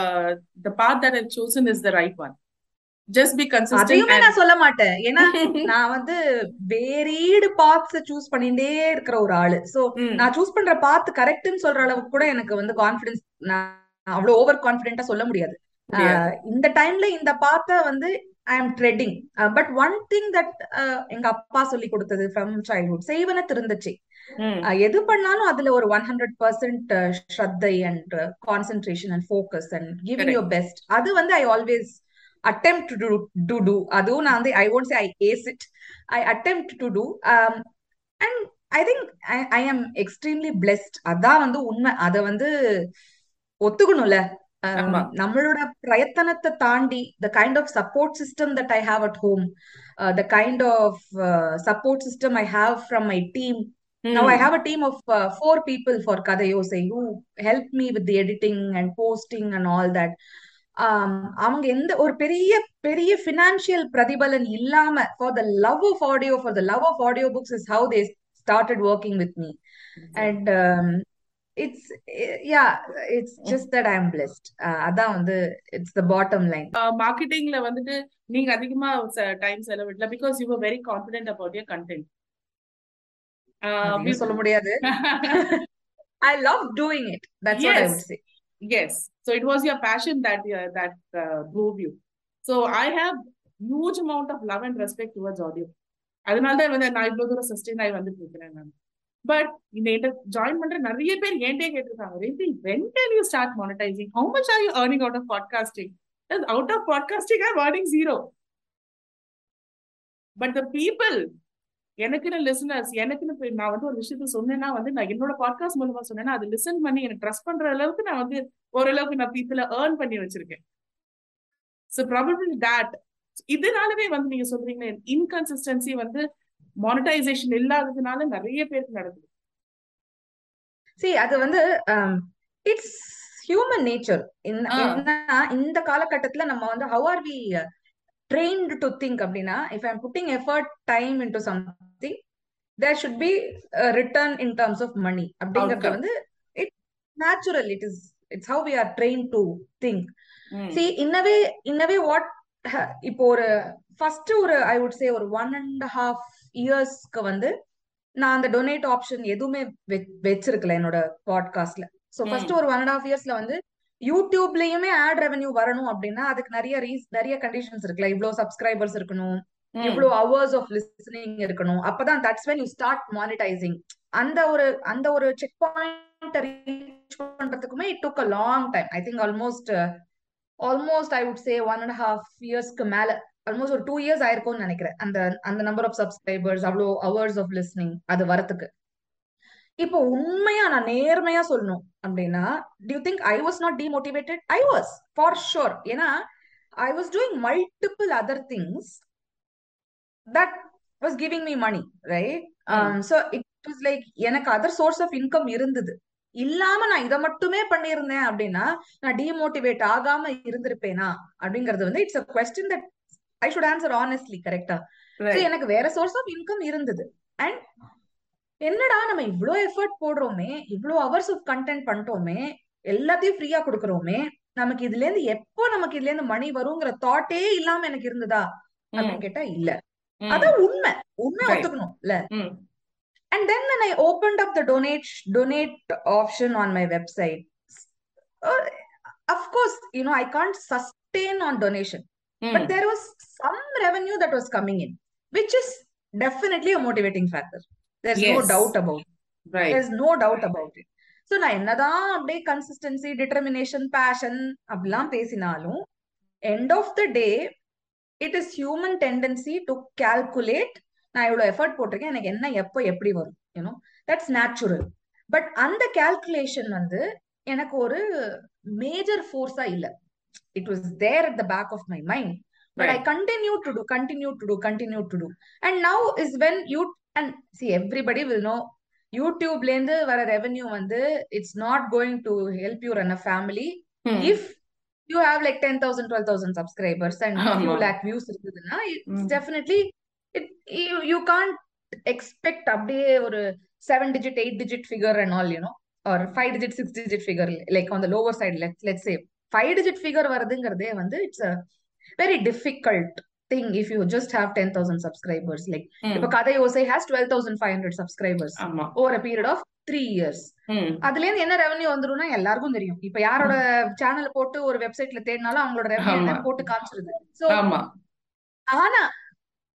the path that I've chosen is the right one. Just be consistent அதையுமே and நான் சொல்ல மாட்டேன். ஏன்னா நான் வந்து வேரியடு பாத்ஸ் சூஸ் பண்ணிட்டே இருக்கிற ஒரு ஆளு. சோ நான் சூஸ் பண்ற பாத் கரெக்ட்னு சொல்ற அளவுக்கு கூட எனக்கு வந்து கான்ஃபிடன்ஸ் நான் அவ்வளவு ஓவர் கான்பிடென்ட்டா சொல்ல முடியாது. இந்த டைம்ல இந்த பாத்த வந்து I am treading but one thing that எங்க அப்பா சொல்லி கொடுத்தது ஃப்ரம் சைல்ட்ஹுட் செய்வன திருந்துச்சு. அஹ் எது பண்ணாலும் அதுல ஒரு ஒன் ஹண்ட்ரட் பர்சன்ட் ஸ்ரத்தை and concentration and focus and giving. Your best அது வந்து I always attempt to to do அதுவும் நான் வந்து I won't say I ace it I attempt to do and I think I am extremely blessed அதான் வந்து உண்மை. அதை வந்து ஒத்துக்கணும்ல. நம்மளோட பிரயத்தனத்தை தாண்டி the kind of support system that I have at home the kind of support system I have from my team Now I hmm have a team of uh, four people for Kadayosai who help me with the editing and posting and all that. Um, அவங்க எந்த ஒரு பெரிய பெரிய financial பிரதிபலன் இல்லாம for the love of audio for the love of audio books is how they started working with me. And it's yeah it's just that I am blessed அதான் வந்து it's the bottom line மார்க்கெட்டிங்ல வந்துட்டு நீங்க அதிகமா time செலவிடல because you are very confident about your content சொல்ல முடியாது. I love doing it that's what I would say Yes. So it was your passion that uh, that uh, drove you. So I have huge amount of love and respect towards audio. அதனால தான் வந்து நான் இவ்வளவு தூரம் sustain ஆகி வந்துட்டு இருக்கிறேன் நான். பட் இந்த ஜாயின் பண்ற நிறைய பேர் ஏன்டே கேட்டிருக்காங்க. ரெண்டி when can you start monetizing how much are you earning out of podcasting out of podcasting are earning zero but the people எனக்குன்னு லிசனர்ஸ் எனக்குன்னு நான் வந்து ஒரு விஷயத்த சொன்னேன்னா வந்து நான் என்னோட பாட்காஸ்ட் மூலமா சொன்னேன்னா அது லிசன் பண்ணி எனக்கு ட்ரஸ்ட் பண்ற அளவுக்கு நான் வந்து ஓரளவுக்கு நான் பீப்புளை ஏர்ன் பண்ணி வச்சிருக்கேன். ஸோ ப்ராபபிள் தட் இதனாலவே வந்து நீங்க சொல்றீங்க இன்கன்சிஸ்டன்சி வந்து மானிட்டைசேஷன் இல்லாததுனால நிறைய பேருக்கு நடக்குது சி அது வந்து இட்ஸ் ஹியூமன் நேச்சர் இந்த காலகட்டத்துல நம்ம வந்து how are we trained to think அப்படின்னா i'm putting effort time into something there should be a return in terms of money அப்படிங்கறது வந்து it natural it is it's how we are trained to think see in a way in a way what இப்போ ஒரு first ஒரு I would say ஒரு one and half இயர்ஸ்க்கு வந்து நான் அந்த டொனேட் ஆப்ஷன் எதுவுமே வச்சிருக்கல என்னோட பாட்காஸ்ட்ல ஸோ ஃபர்ஸ்ட் ஒரு ஒன் அண்ட் ஹாஃப் இயர்ஸ்ல வந்து யூடியூப்லயுமே ஆட் ரெவன்யூ வரணும் அப்படின்னா அதுக்கு நிறைய ரீஸ் நிறைய கண்டிஷன்ஸ் இருக்குல்ல. இவ்வளவு சப்ஸ்கிரைபர்ஸ் இருக்கணும் இவ்வளவு ஹவர்ஸ் ஆஃப் லிசனிங் இருக்கணும். அப்பதான் that's when you start monetizing அந்த ஒரு அந்த ஒரு check point reach பண்றதுக்குமே it took a long time I think almost almost I would say one and half இயர்ஸ்க்கு மேல. ஆல்மோஸ்ட் ஒரு டூ இயர்ஸ் ஆயிருக்கும்னு நினைக்கிறேன். அந்த அந்த நம்பர் ஆஃப் சப்ஸ்கிரைபர்ஸ் அவ்வளோ ஹவர்ஸ் ஆஃப் லிஸ்னிங் அது வரத்துக்கு. இப்போ உண்மையா நான் நேர்மையா சொல்லணும் அப்படின்னா do you think I was not demotivated I was for sure ஏன்னா I was doing multiple other things that was giving me money right so it was like எனக்கு அதர் சோர்ஸ் ஆஃப் இன்கம் இருந்தது. இல்லாம நான் இதை மட்டுமே பண்ணியிருந்தேன் அப்படின்னா நான் டிமோட்டிவேட் ஆகாம இருந்திருப்பேனா அப்படிங்கறது வந்து it's a question that I should answer honestly கரெக்டா எனக்கு வேற சோர்ஸ் ஆஃப் இன்கம் இருந்தது. அண்ட் என்னடா நம்ம இவ்ளோ எஃபர்ட் போடுறோமே இவ்ளோ ஹவர்ஸ் ஆஃப் கண்டென்ட் பண்ணிட்டோமே எல்லாத்தையும் ஃப்ரீயா கொடுக்குறோமே நமக்கு இதுல இருந்து எப்போ நமக்கு இதுல இருந்து மணி வருங்கிற தாட்டே இல்லாம எனக்கு இருந்ததா? அப்படின்னு கேட்டா இல்ல. அதான் உண்மை. உண்மை ஒத்துக்கணும் இல்ல? And then when I opened up the donate donate option on my website, uh, of course, you know, I can't sustain on donation, mm. but there was some revenue that was coming in, which is definitely a motivating factor. There's yes. no doubt about it. Right. There's no doubt about it. So நான் என்னதான் அப்படியே consistency determination passion அப்படிலாம் பேசினாலும் end of the day it is human tendency to calculate நான் இவ்வளவு effort போட்டிருக்கேன் எனக்கு என்ன எப்போ எப்படி வரும் you know that's natural but அந்த கால்குலேஷன் வந்து எனக்கு ஒரு மேஜர் ஃபோர்ஸா இல்ல it was there at the back of my mind but I continue to do continue to do continue to do and now is when you and see everybody will know யூடியூப்ல இருந்து வர revenue வந்து it's not going to help you run a family if you have like ten thousand twelve thousand subscribers and few lakh views இருக்குதுன்னா it's definitely it you can't expect அப்படியே ஒரு seven digit eight digit figure and all you know or five digit six digit figure like on the lower side let let say five digit figure வருதுங்கிறதே வந்து it's a very difficult thing if you just have ten thousand subscribers like இப்ப Kathai Osai has twelve thousand five hundred subscribers over a period of three years அதுல இருந்து என்ன revenue வந்துரும்னா எல்லாருக்கும் தெரியும். இப்ப யாரோட channel போட்டு ஒரு வெப்சைட்ல தேடினாலும் அவங்களோட ரெவன்யூ போட்டு காமிச்சிருது. சோ ஆனா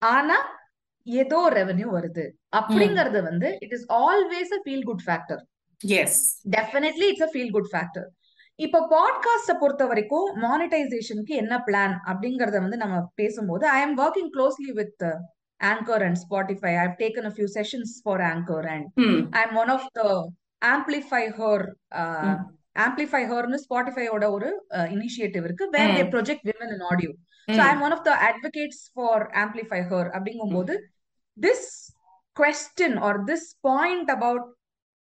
ஆனா ஏதோ ரெவன்யூ வருது. அப்படிங்கறது வந்து it is always a feel good factor yes definitely it's a feel good factor இப்ப பாட்காஸ்ட பொறுத்த வரைக்கும் மானிட்டைசேஷனுக்கு என்ன பிளான் அப்படிங்கறத வந்து நம்ம பேசும்போது I am working closely with Anchor and Spotify I taken a few sessions for Anchor and I am one of the Amplify Her Amplify ஹர்னு ஸ்பாட்டிஃபையோட ஒரு இனிஷியேட்டிவ் இருக்கு. Where they project women in audio so I am one of the advocates for Amplify Her அப்படிங்கும் போது this question or this point about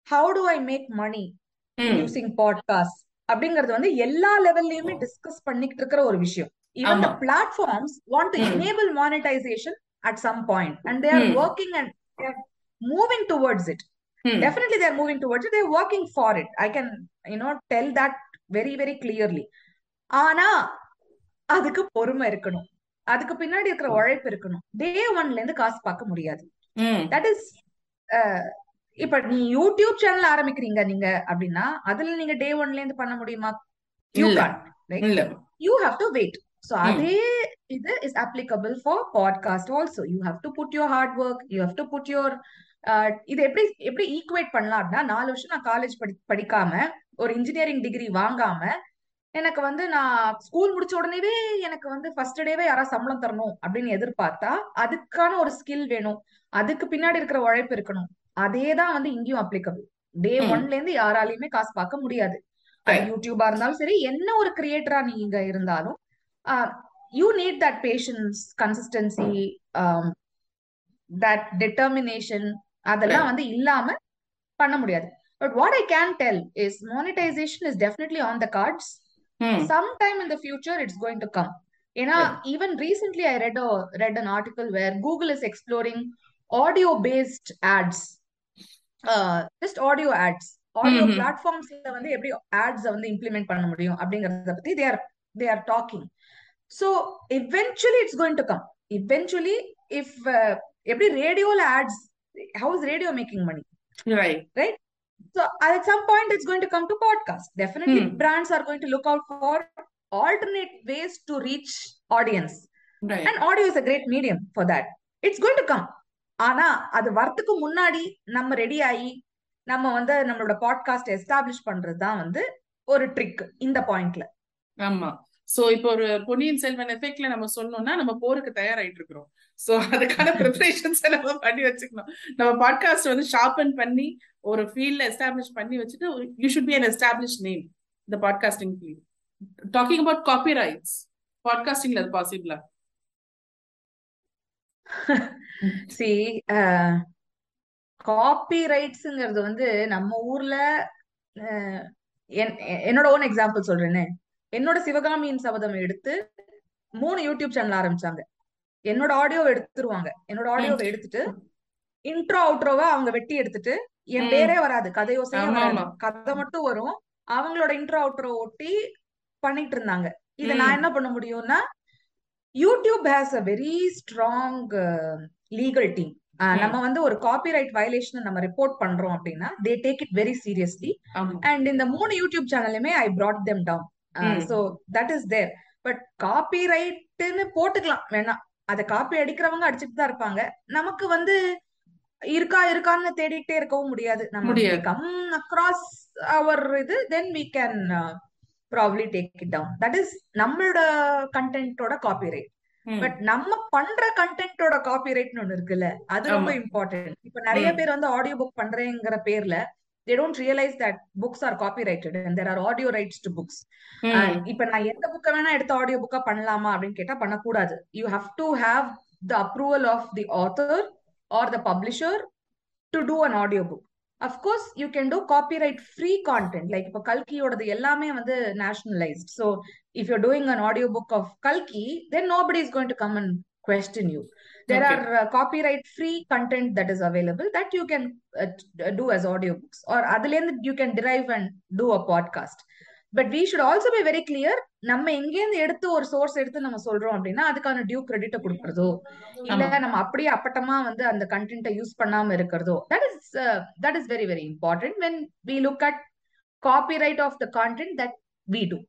how do I make money ம் using podcast அப்படிங்கறது வந்து எல்லா லெவல்லயுமே டிஸ்கஸ் பண்ணிட்டு இருக்கிற ஒரு விஷயம். Even the platforms want to enable monetisation at some point and they are working and moving towards it hmm. Definitely they're moving towards it. They're working for it. I can you know tell that very very clearly. ஆனா அதுக்கு பொறுமை இருக்கணும். அதுக்கு பின்னாடி இருக்கிற உழைப்பு இருக்கணும். டே ஒன்ல இருந்து காசு பார்க்க முடியாது. தட் இஸ் இப்ப நீ யூடியூப் சேனல் ஆரம்பிக்கிறீங்க நீங்க அப்படின்னா அதுல நீங்க டே ஒன்ல இருந்து பண்ண முடியுமா? You have to wait so hmm. அதே இது is applicable for podcast also you have to put your hard work you have to put your இது எப்படி எப்படி ஈக்குவேட் பண்ணலாம் அப்படின்னா நாலு வருஷம் நான் காலேஜ் படி படிக்காம ஒரு இன்ஜினியரிங் டிகிரி வாங்காம எனக்கு வந்து நான் ஸ்கூல் முடிச்ச உடனேவே எனக்கு வந்து ஃபர்ஸ்ட் டேவே யாராவது சம்பளம் தரணும் அப்படின்னு எதிர்பார்த்தா அதுக்கான ஒரு ஸ்கில் வேணும். அதுக்கு பின்னாடி இருக்கிற உழைப்பு இருக்கணும். அதே தான் வந்து இங்கேயும் அப்ளிகபிள் டே ஒன்ல இருந்து யாராலையுமே காசு பார்க்க முடியாது. ரைட் யூடியூபா இருந்தாலும் சரி என்ன ஒரு கிரியேட்டரா நீங்க இருந்தாலும் you need that passions consistency that determination அதெல்லாம் ரைட் வந்து இல்லாம பண்ண முடியாது. But what I can tell is monetisation is definitely on the cards hmm. Sometime in the future it's going to come. ஏன்னா right even recently i read a read an article where google is exploring audio based ads uh, just audio ads audio ம் ம் platforms ல வந்து எப்படி ads வந்து implement பண்ண முடியும் அப்படிங்கறத பத்தி they are they are talking so eventually it's going to come eventually if uh, எப்படி ரேடியோல ads how is radio making money right right so at some point, it's going to come to podcast. Definitely, ம் brands are going to look out for alternate ways to reach audience. Right And audio is a great medium for that. It's going to come. ஆனா அது வரத்துக்கு முன்னாடி நம்ம ready ஆகி நம்ம வந்து நம்மளோட பாட்காஸ்ட் எஸ்டாப்ளிஷ் பண்றது தான் வந்து ஒரு ட்ரிக் இந்த பாயிண்ட்ல ஆமா. சோ இப்போ ஒரு பொன்னியின் செல்வன் எஃபெக்ட்ல நம்ம சொன்னோம்னா நம்ம போருக்கு தயாராயிட்டு இருக்கிறோம். சோ அதுக்கான ப்ரிப்பரேஷன்ஸ் நம்ம பண்ணி வச்சுக்கணும். நம்ம பாட்காஸ்ட் வந்து ஷார்பன் பண்ணி ஒரு ஃபீல்ட்ல எஸ்டாப்ளிஷ் பண்ணி வச்சுட்டு you should be an establish name இந்த podcasting field talking about copyrights பாட்காஸ்டிங்ல அது பாசிபிளா சி காப்பி ரைட்ஸுங்கிறது வந்து நம்ம ஊர்ல என்- என்னோட ஓன் எக்ஸாம்பிள் சொல்றேனே. என்னோட சிவகாமியின் சபதம் எடுத்து மூணு யூடியூப் சேனல் ஆரம்பிச்சாங்க. என்னோட ஆடியோவை எடுத்துருவாங்க. என்னோட ஆடியோவை எடுத்துட்டு இன்ட்ரோ அவுட்ரோவை அவங்க வெட்டி எடுத்துட்டு என் பேரே வராது. கதையோசையே கதை மட்டும் வரும். அவங்களோட இன்ட்ரோ அவுட்ரோ ஒட்டி பண்ணிட்டு இருந்தாங்க. இத நான் என்ன பண்ண முடியும்னா YouTube has a very strong legal team நம்ம வந்து ஒரு காப்பிரைட் வயலேஷன் நம்ம ரிப்போர்ட் பண்றோம் அப்படின்னா they take it very seriously and இந்த மூணு YouTube சேனலுமே I brought them down so that is there but copy ரைட்டுன்னு போட்டுக்கலாம். வேணா அதை காப்பி அடிக்கிறவங்க அடிச்சுட்டு தான் இருப்பாங்க. நமக்கு வந்து இருக்கா இருக்கான்னு தேடிட்டே இருக்கவும் முடியாது. நம்ம கம் அக்ராஸ் அவர் இது then we can probably take it down that is நம்மளோட கண்டென்ட்டோட காப்பிரைட் ம். பட் நம்ம பண்ற கண்டென்ட்டோட காப்பிரைட்னு ஒண்ணு இருக்குல்ல அது ரொம்ப இம்பார்ட்டன்ட் இப்ப நிறைய பேர் வந்து ஆடியோ புக் பண்றேங்கிற பேர்ல they don't realize that books are copyrighted and there are audio rights to books. ம். இப்ப நான் எந்த புக்கை வேணா எடுத்து ஆடியோ புக்கா பண்ணலாமா அப்படின்னு கேட்டா பண்ணக்கூடாது. You have to have the approval of the author or the publisher to do an audio book of course you can do copyright free content like இப்போ கல்கியோடது எல்லாமே வந்து nationalised so if you're doing an audio book of கல்கி then nobody is going to come and question you there okay are uh, copyright free content that is available that you can uh, t- do as audiobooks or அதுலேருந்து you can derive and do a podcast But we should also be very clear நம்ம எங்கேருந்து எடுத்து ஒரு source எடுத்து நம்ம சொல்றோம் அப்படின்னா அதுக்கான டியூ கிரெடிட்டை கொடுக்கறதோ இல்ல நம்ம அப்படியே அப்பட்டமா வந்து அந்த கண்டென்ட்டை யூஸ் பண்ணாம இருக்கிறதோ that is that is very very important when we look at copyright of the content that we do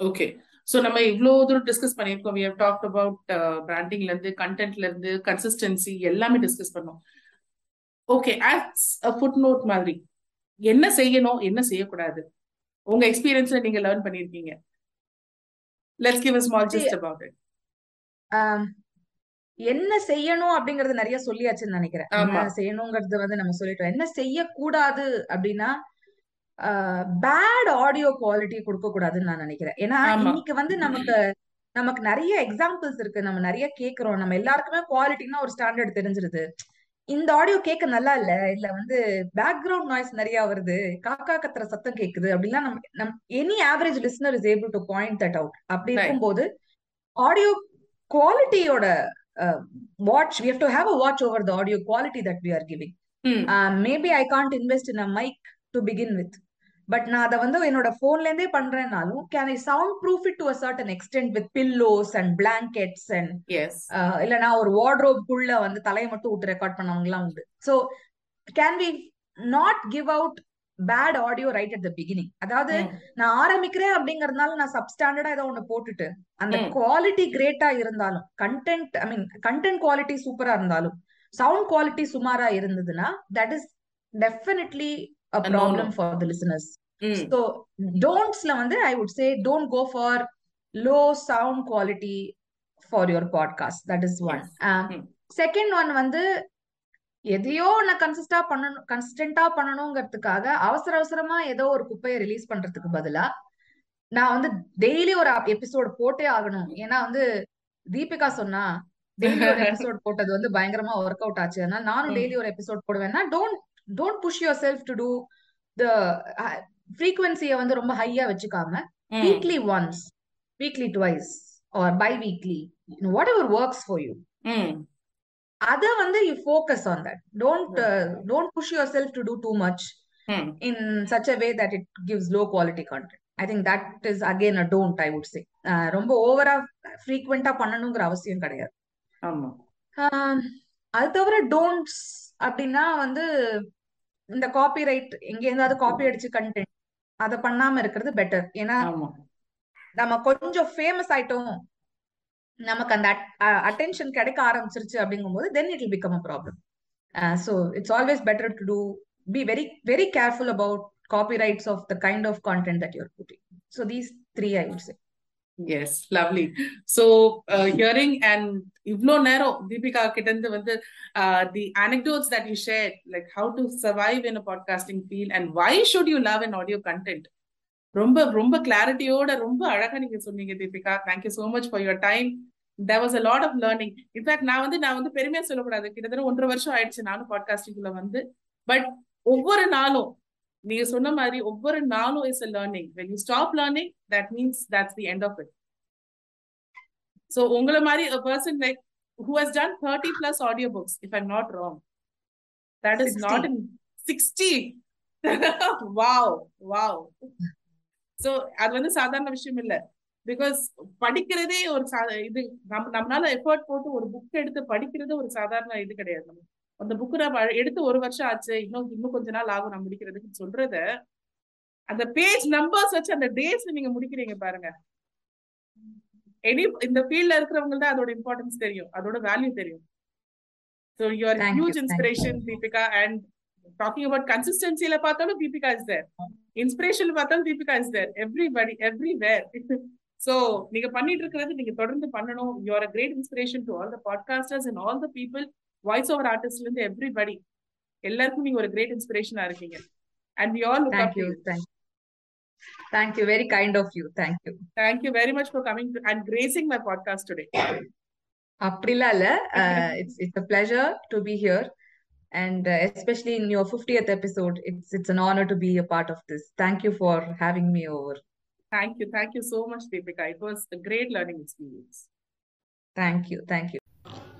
okay so நம்ம இவ்வளோ தூரம் டிஸ்கஸ் பண்ணியிருக்கோம். வி ஹவ் டாக்ட் அபவுட் பிராண்டிங்ல இருந்து கண்டென்ட்ல இருந்து கன்சிஸ்டன்சி எல்லாமே டிஸ்கஸ் பண்ணோம். Okay as a food note மாதிரி என்ன செய்யணும் என்ன செய்யக்கூடாது? உங்க எக்ஸ்பீரியன்ஸ்ல நீங்க லேர்ன் பண்ணிருக்கீங்க. Let's give a small just about it என்ன செய்யணும் அப்படிங்கறது நிறைய சொல்லியாச்சுன்னு நினைக்கிறேன். என்ன செய்யணுங்கிறது வந்து நம்ம சொல்லிட்டோம். என்ன செய்யக்கூடாது அப்படின்னா பேட் ஆடியோ குவாலிட்டி கொடுக்க கூடாதுன்னு நான் நினைக்கிறேன். ஏன்னா இன்னைக்கு வந்து நமக்கு நமக்கு நிறைய எக்ஸாம்பிள்ஸ் இருக்கு. நம்ம நிறைய கேக்குறோம். நம்ம எல்லாருக்குமே குவாலிட்டினா ஒரு ஸ்டாண்டர்ட் தெரிஞ்சிருது. இந்த ஆடியோ கேட்க நல்லா இல்ல. இல்ல வந்து பேக்ரவுண்ட் நாய்ஸ் நிறைய வருது. காக்கா கத்துற சத்தம் கேக்குது. அப்படிலாம் நம்ம நம் any average listener is able to point that out அப்படி. இருக்கும்போது audio குவாலிட்டியோட watch we have to have a watch over the audio quality that we are giving maybe I can't invest in a mic to begin with but நான் அதை வந்து என்னோட போன்ல இருந்தே பண்றேன்னாலும் can I soundproof it to a certain extent with pillows and blankets and இல்லனா ஒரு வார்ட்ரோப்குள்ள வந்து தலையை மட்டும் விட்டு ரெக்கார்ட் பண்ணவங்க எல்லாம் உண்டு. So can we not give out bad audio right at the beginning அதாவது நான் ஆரம்பிக்கிறேன் அப்படிங்கறதுனால நான் சப்ஸ்டாண்டர்டா ஏதோ ஒண்ணு போட்டுட்டு அந்த. குவாலிட்டி கிரேட்டா இருந்தாலும் content I mean content quality சூப்பரா இருந்தாலும் சவுண்ட் குவாலிட்டி சுமாரா இருந்ததுன்னா that is definitely A no-no. Problem for the listeners hmm so டோன்ட்ஸ்ல வந்து I would say don't go for low sound quality for your podcast that is one Yes. Hmm. Second one வந்து எதையோ ஒண்ணு கன்சிஸ்டா பண்ணணும் கன்சிஸ்டன்டா பண்ணணுங்கிறதுக்காக அவசர அவசரமா ஏதோ ஒரு குப்பையை ரிலீஸ் பண்றதுக்கு பதிலா நான் வந்து டெய்லி ஒரு எபிசோட் போட்டே ஆகணும் ஏன்னா வந்து தீபிகா சொன்னா டெய்லி ஒரு எபிசோட் போட்டது வந்து பயங்கரமா ஒர்க் அவுட் ஆச்சு அதனால நானும். டெய்லி ஒரு episode போடுவேன்னா don't don't push yourself to do the ஃப்ரீக்வன்சியை வந்து ரொம்ப ஹையா வச்சுக்காம. Weekly once weekly twice or biweekly whatever works for you அத வந்து you focus on that don't don't push yourself to do too much in such a way that it gives low quality content I think that is again a don't I would say ரொம்ப ஓவரா ஃப்ரீக்வெண்டா பண்ணணுங்கிற அவசியம் கிடையாது. அது தவிர don'ts அப்படின்னா வந்து இந்த காப்பி ரைட் எங்க இருந்தாவது காப்பி அடிச்சு கண்டென்ட் அதை பண்ணாம இருக்கிறது பெட்டர் ஏன்னா நம்ம கொஞ்சம் ஃபேமஸ் ஆயிட்டோம். நமக்கு அந்த அட்டென்ஷன் கிடைக்க ஆரம்பிச்சிருச்சு அப்படிங்கும்போது then it will become a problem so it's always better to to be very very careful about copyrights of the kind of content that you're putting so these three I would say yes lovely so hearing and இவ்ளோ நேரம் தீபிகா கிட்ட இருந்து வந்து the anecdotes that you share like how to survive in a podcasting field and why should you love an audio content ரொம்ப ரொம்ப கிளாரிட்டியோட ரொம்ப அழகா நீங்க சொன்னீங்க Deepika. Thank you so much for your time there was a lot of learning in fact நான் வந்து நான் வந்து பெருமையா சொல்லக்கூடாது. கிட்டத்தட்ட ஒன்றரை வருஷம் ஆயிடுச்சு நானும் பாட்காஸ்டிங்ல வந்து. பட் ஒவ்வொரு நாளும் நீங்க சொன்ன மாதிரி ஒவ்வொரு நாளும் is a learning when you stop learning that means that's the end of it so உங்களை மாதிரி a person like who has done 30 plus audio books if i'm not wrong. That is 60. not in 60 wow wow. So அது வந்து சாதாரண விஷயம் இல்ல. Because படிக்கிறதே ஒரு இது நம்ம நம்மளால எஃபர்ட் போட்டு ஒரு புக் எடுத்து படிக்கிறது ஒரு சாதாரண இது கிடையாது நம்ம அந்த புக்கு நம்ம எடுத்து ஒரு வருஷம் ஆச்சு. இன்னும் இன்னும் கொஞ்ச நாள் ஆகும் நான் முடிக்கிறதுக்கு சொல்றத. அந்த பேஜ் நம்பர்ஸ் வச்சு அந்த டேஸ் நீங்க முடிக்கிறீங்க பாருங்க. எனி இந்த ஃபீல்ட்ல இருக்கிறவங்க தான் அதோட இம்பார்ட்டன்ஸ் தெரியும். அதோட வேல்யூ தெரியும். So you're huge. Inspiration Deepika and talking about கன்சிஸ்டன்சில பார்த்தாலும் தீபிகா இஸ் தேர் இன்ஸ்பிரேஷன் பார்த்தாலும் Deepika is there everybody everywhere so நீங்க பண்ணிட்டு இருக்கிறது நீங்க தொடர்ந்து பண்ணணும். You're a great inspiration to all the podcasters and all the people voice over ஆர்டிஸ்ட்ல இருந்து everybody எல்லாருக்கும் நீங்க ஒரு கிரேட் இன்ஸ்பிரேஷனா இருக்கீங்க and we all look Thank up to you. Thank you. Thank you. Very kind of you. Thank you. Thank you very much for coming to, and gracing my podcast today. அப்படிலாம் இல்ல it's it's a pleasure to be here and especially in your fiftieth episode it's it's an honour to be a part of this thank you for having me over Thank you. Thank you so much, Deepika. It was a great learning experience. Thank you thank you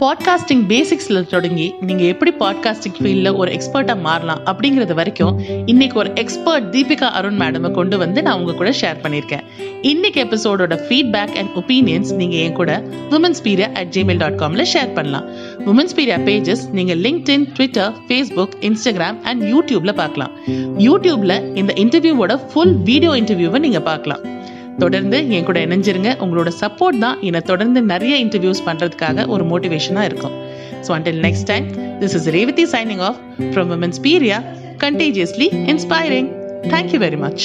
Podcasting பேசிக்ஸ்ல தொடங்கி நீங்க எப்படி podcasting ஃபீல்ட்ல ஒரு எக்ஸ்பர்ட்டா மாறலாம் அப்படிங்கறது வரைக்கும் இன்னைக்கு ஒரு எக்ஸ்பர்ட் தீபிகா அருண் மேடமை கொண்டு வந்து நான் உங்க கூட ஷேர் பண்ணியிருக்கேன். இன்னைக்கு எபிசோடோட ஃபீட்பேக் அண்ட் ஒப்பீனியன்ஸ் நீங்க என் கூட உமன்ஸ் பீரியா அட் ஜிமெயில் டாட் காம்ல ஷேர் பண்ணலாம். உமன்ஸ் பீரியா பேஜஸ் நீங்க LinkedIn Twitter Facebook Instagram and யூடியூப்ல பார்க்கலாம். யூடியூப்ல இந்த இன்டர்வியூவோட ஃபுல் வீடியோ இன்டர்வியூவை நீங்க பார்க்கலாம். தொடர்ந்து என் கூட இணைஞ்சிருங்க. உங்களோட சப்போர்ட் தான் என்னை தொடர்ந்து நிறைய இன்டர்வியூஸ் பண்றதுக்காக ஒரு மோட்டிவேஷனாக இருக்கும். So until next time this is Revathi signing off from women's பீரியா contagiously inspiring thank you very much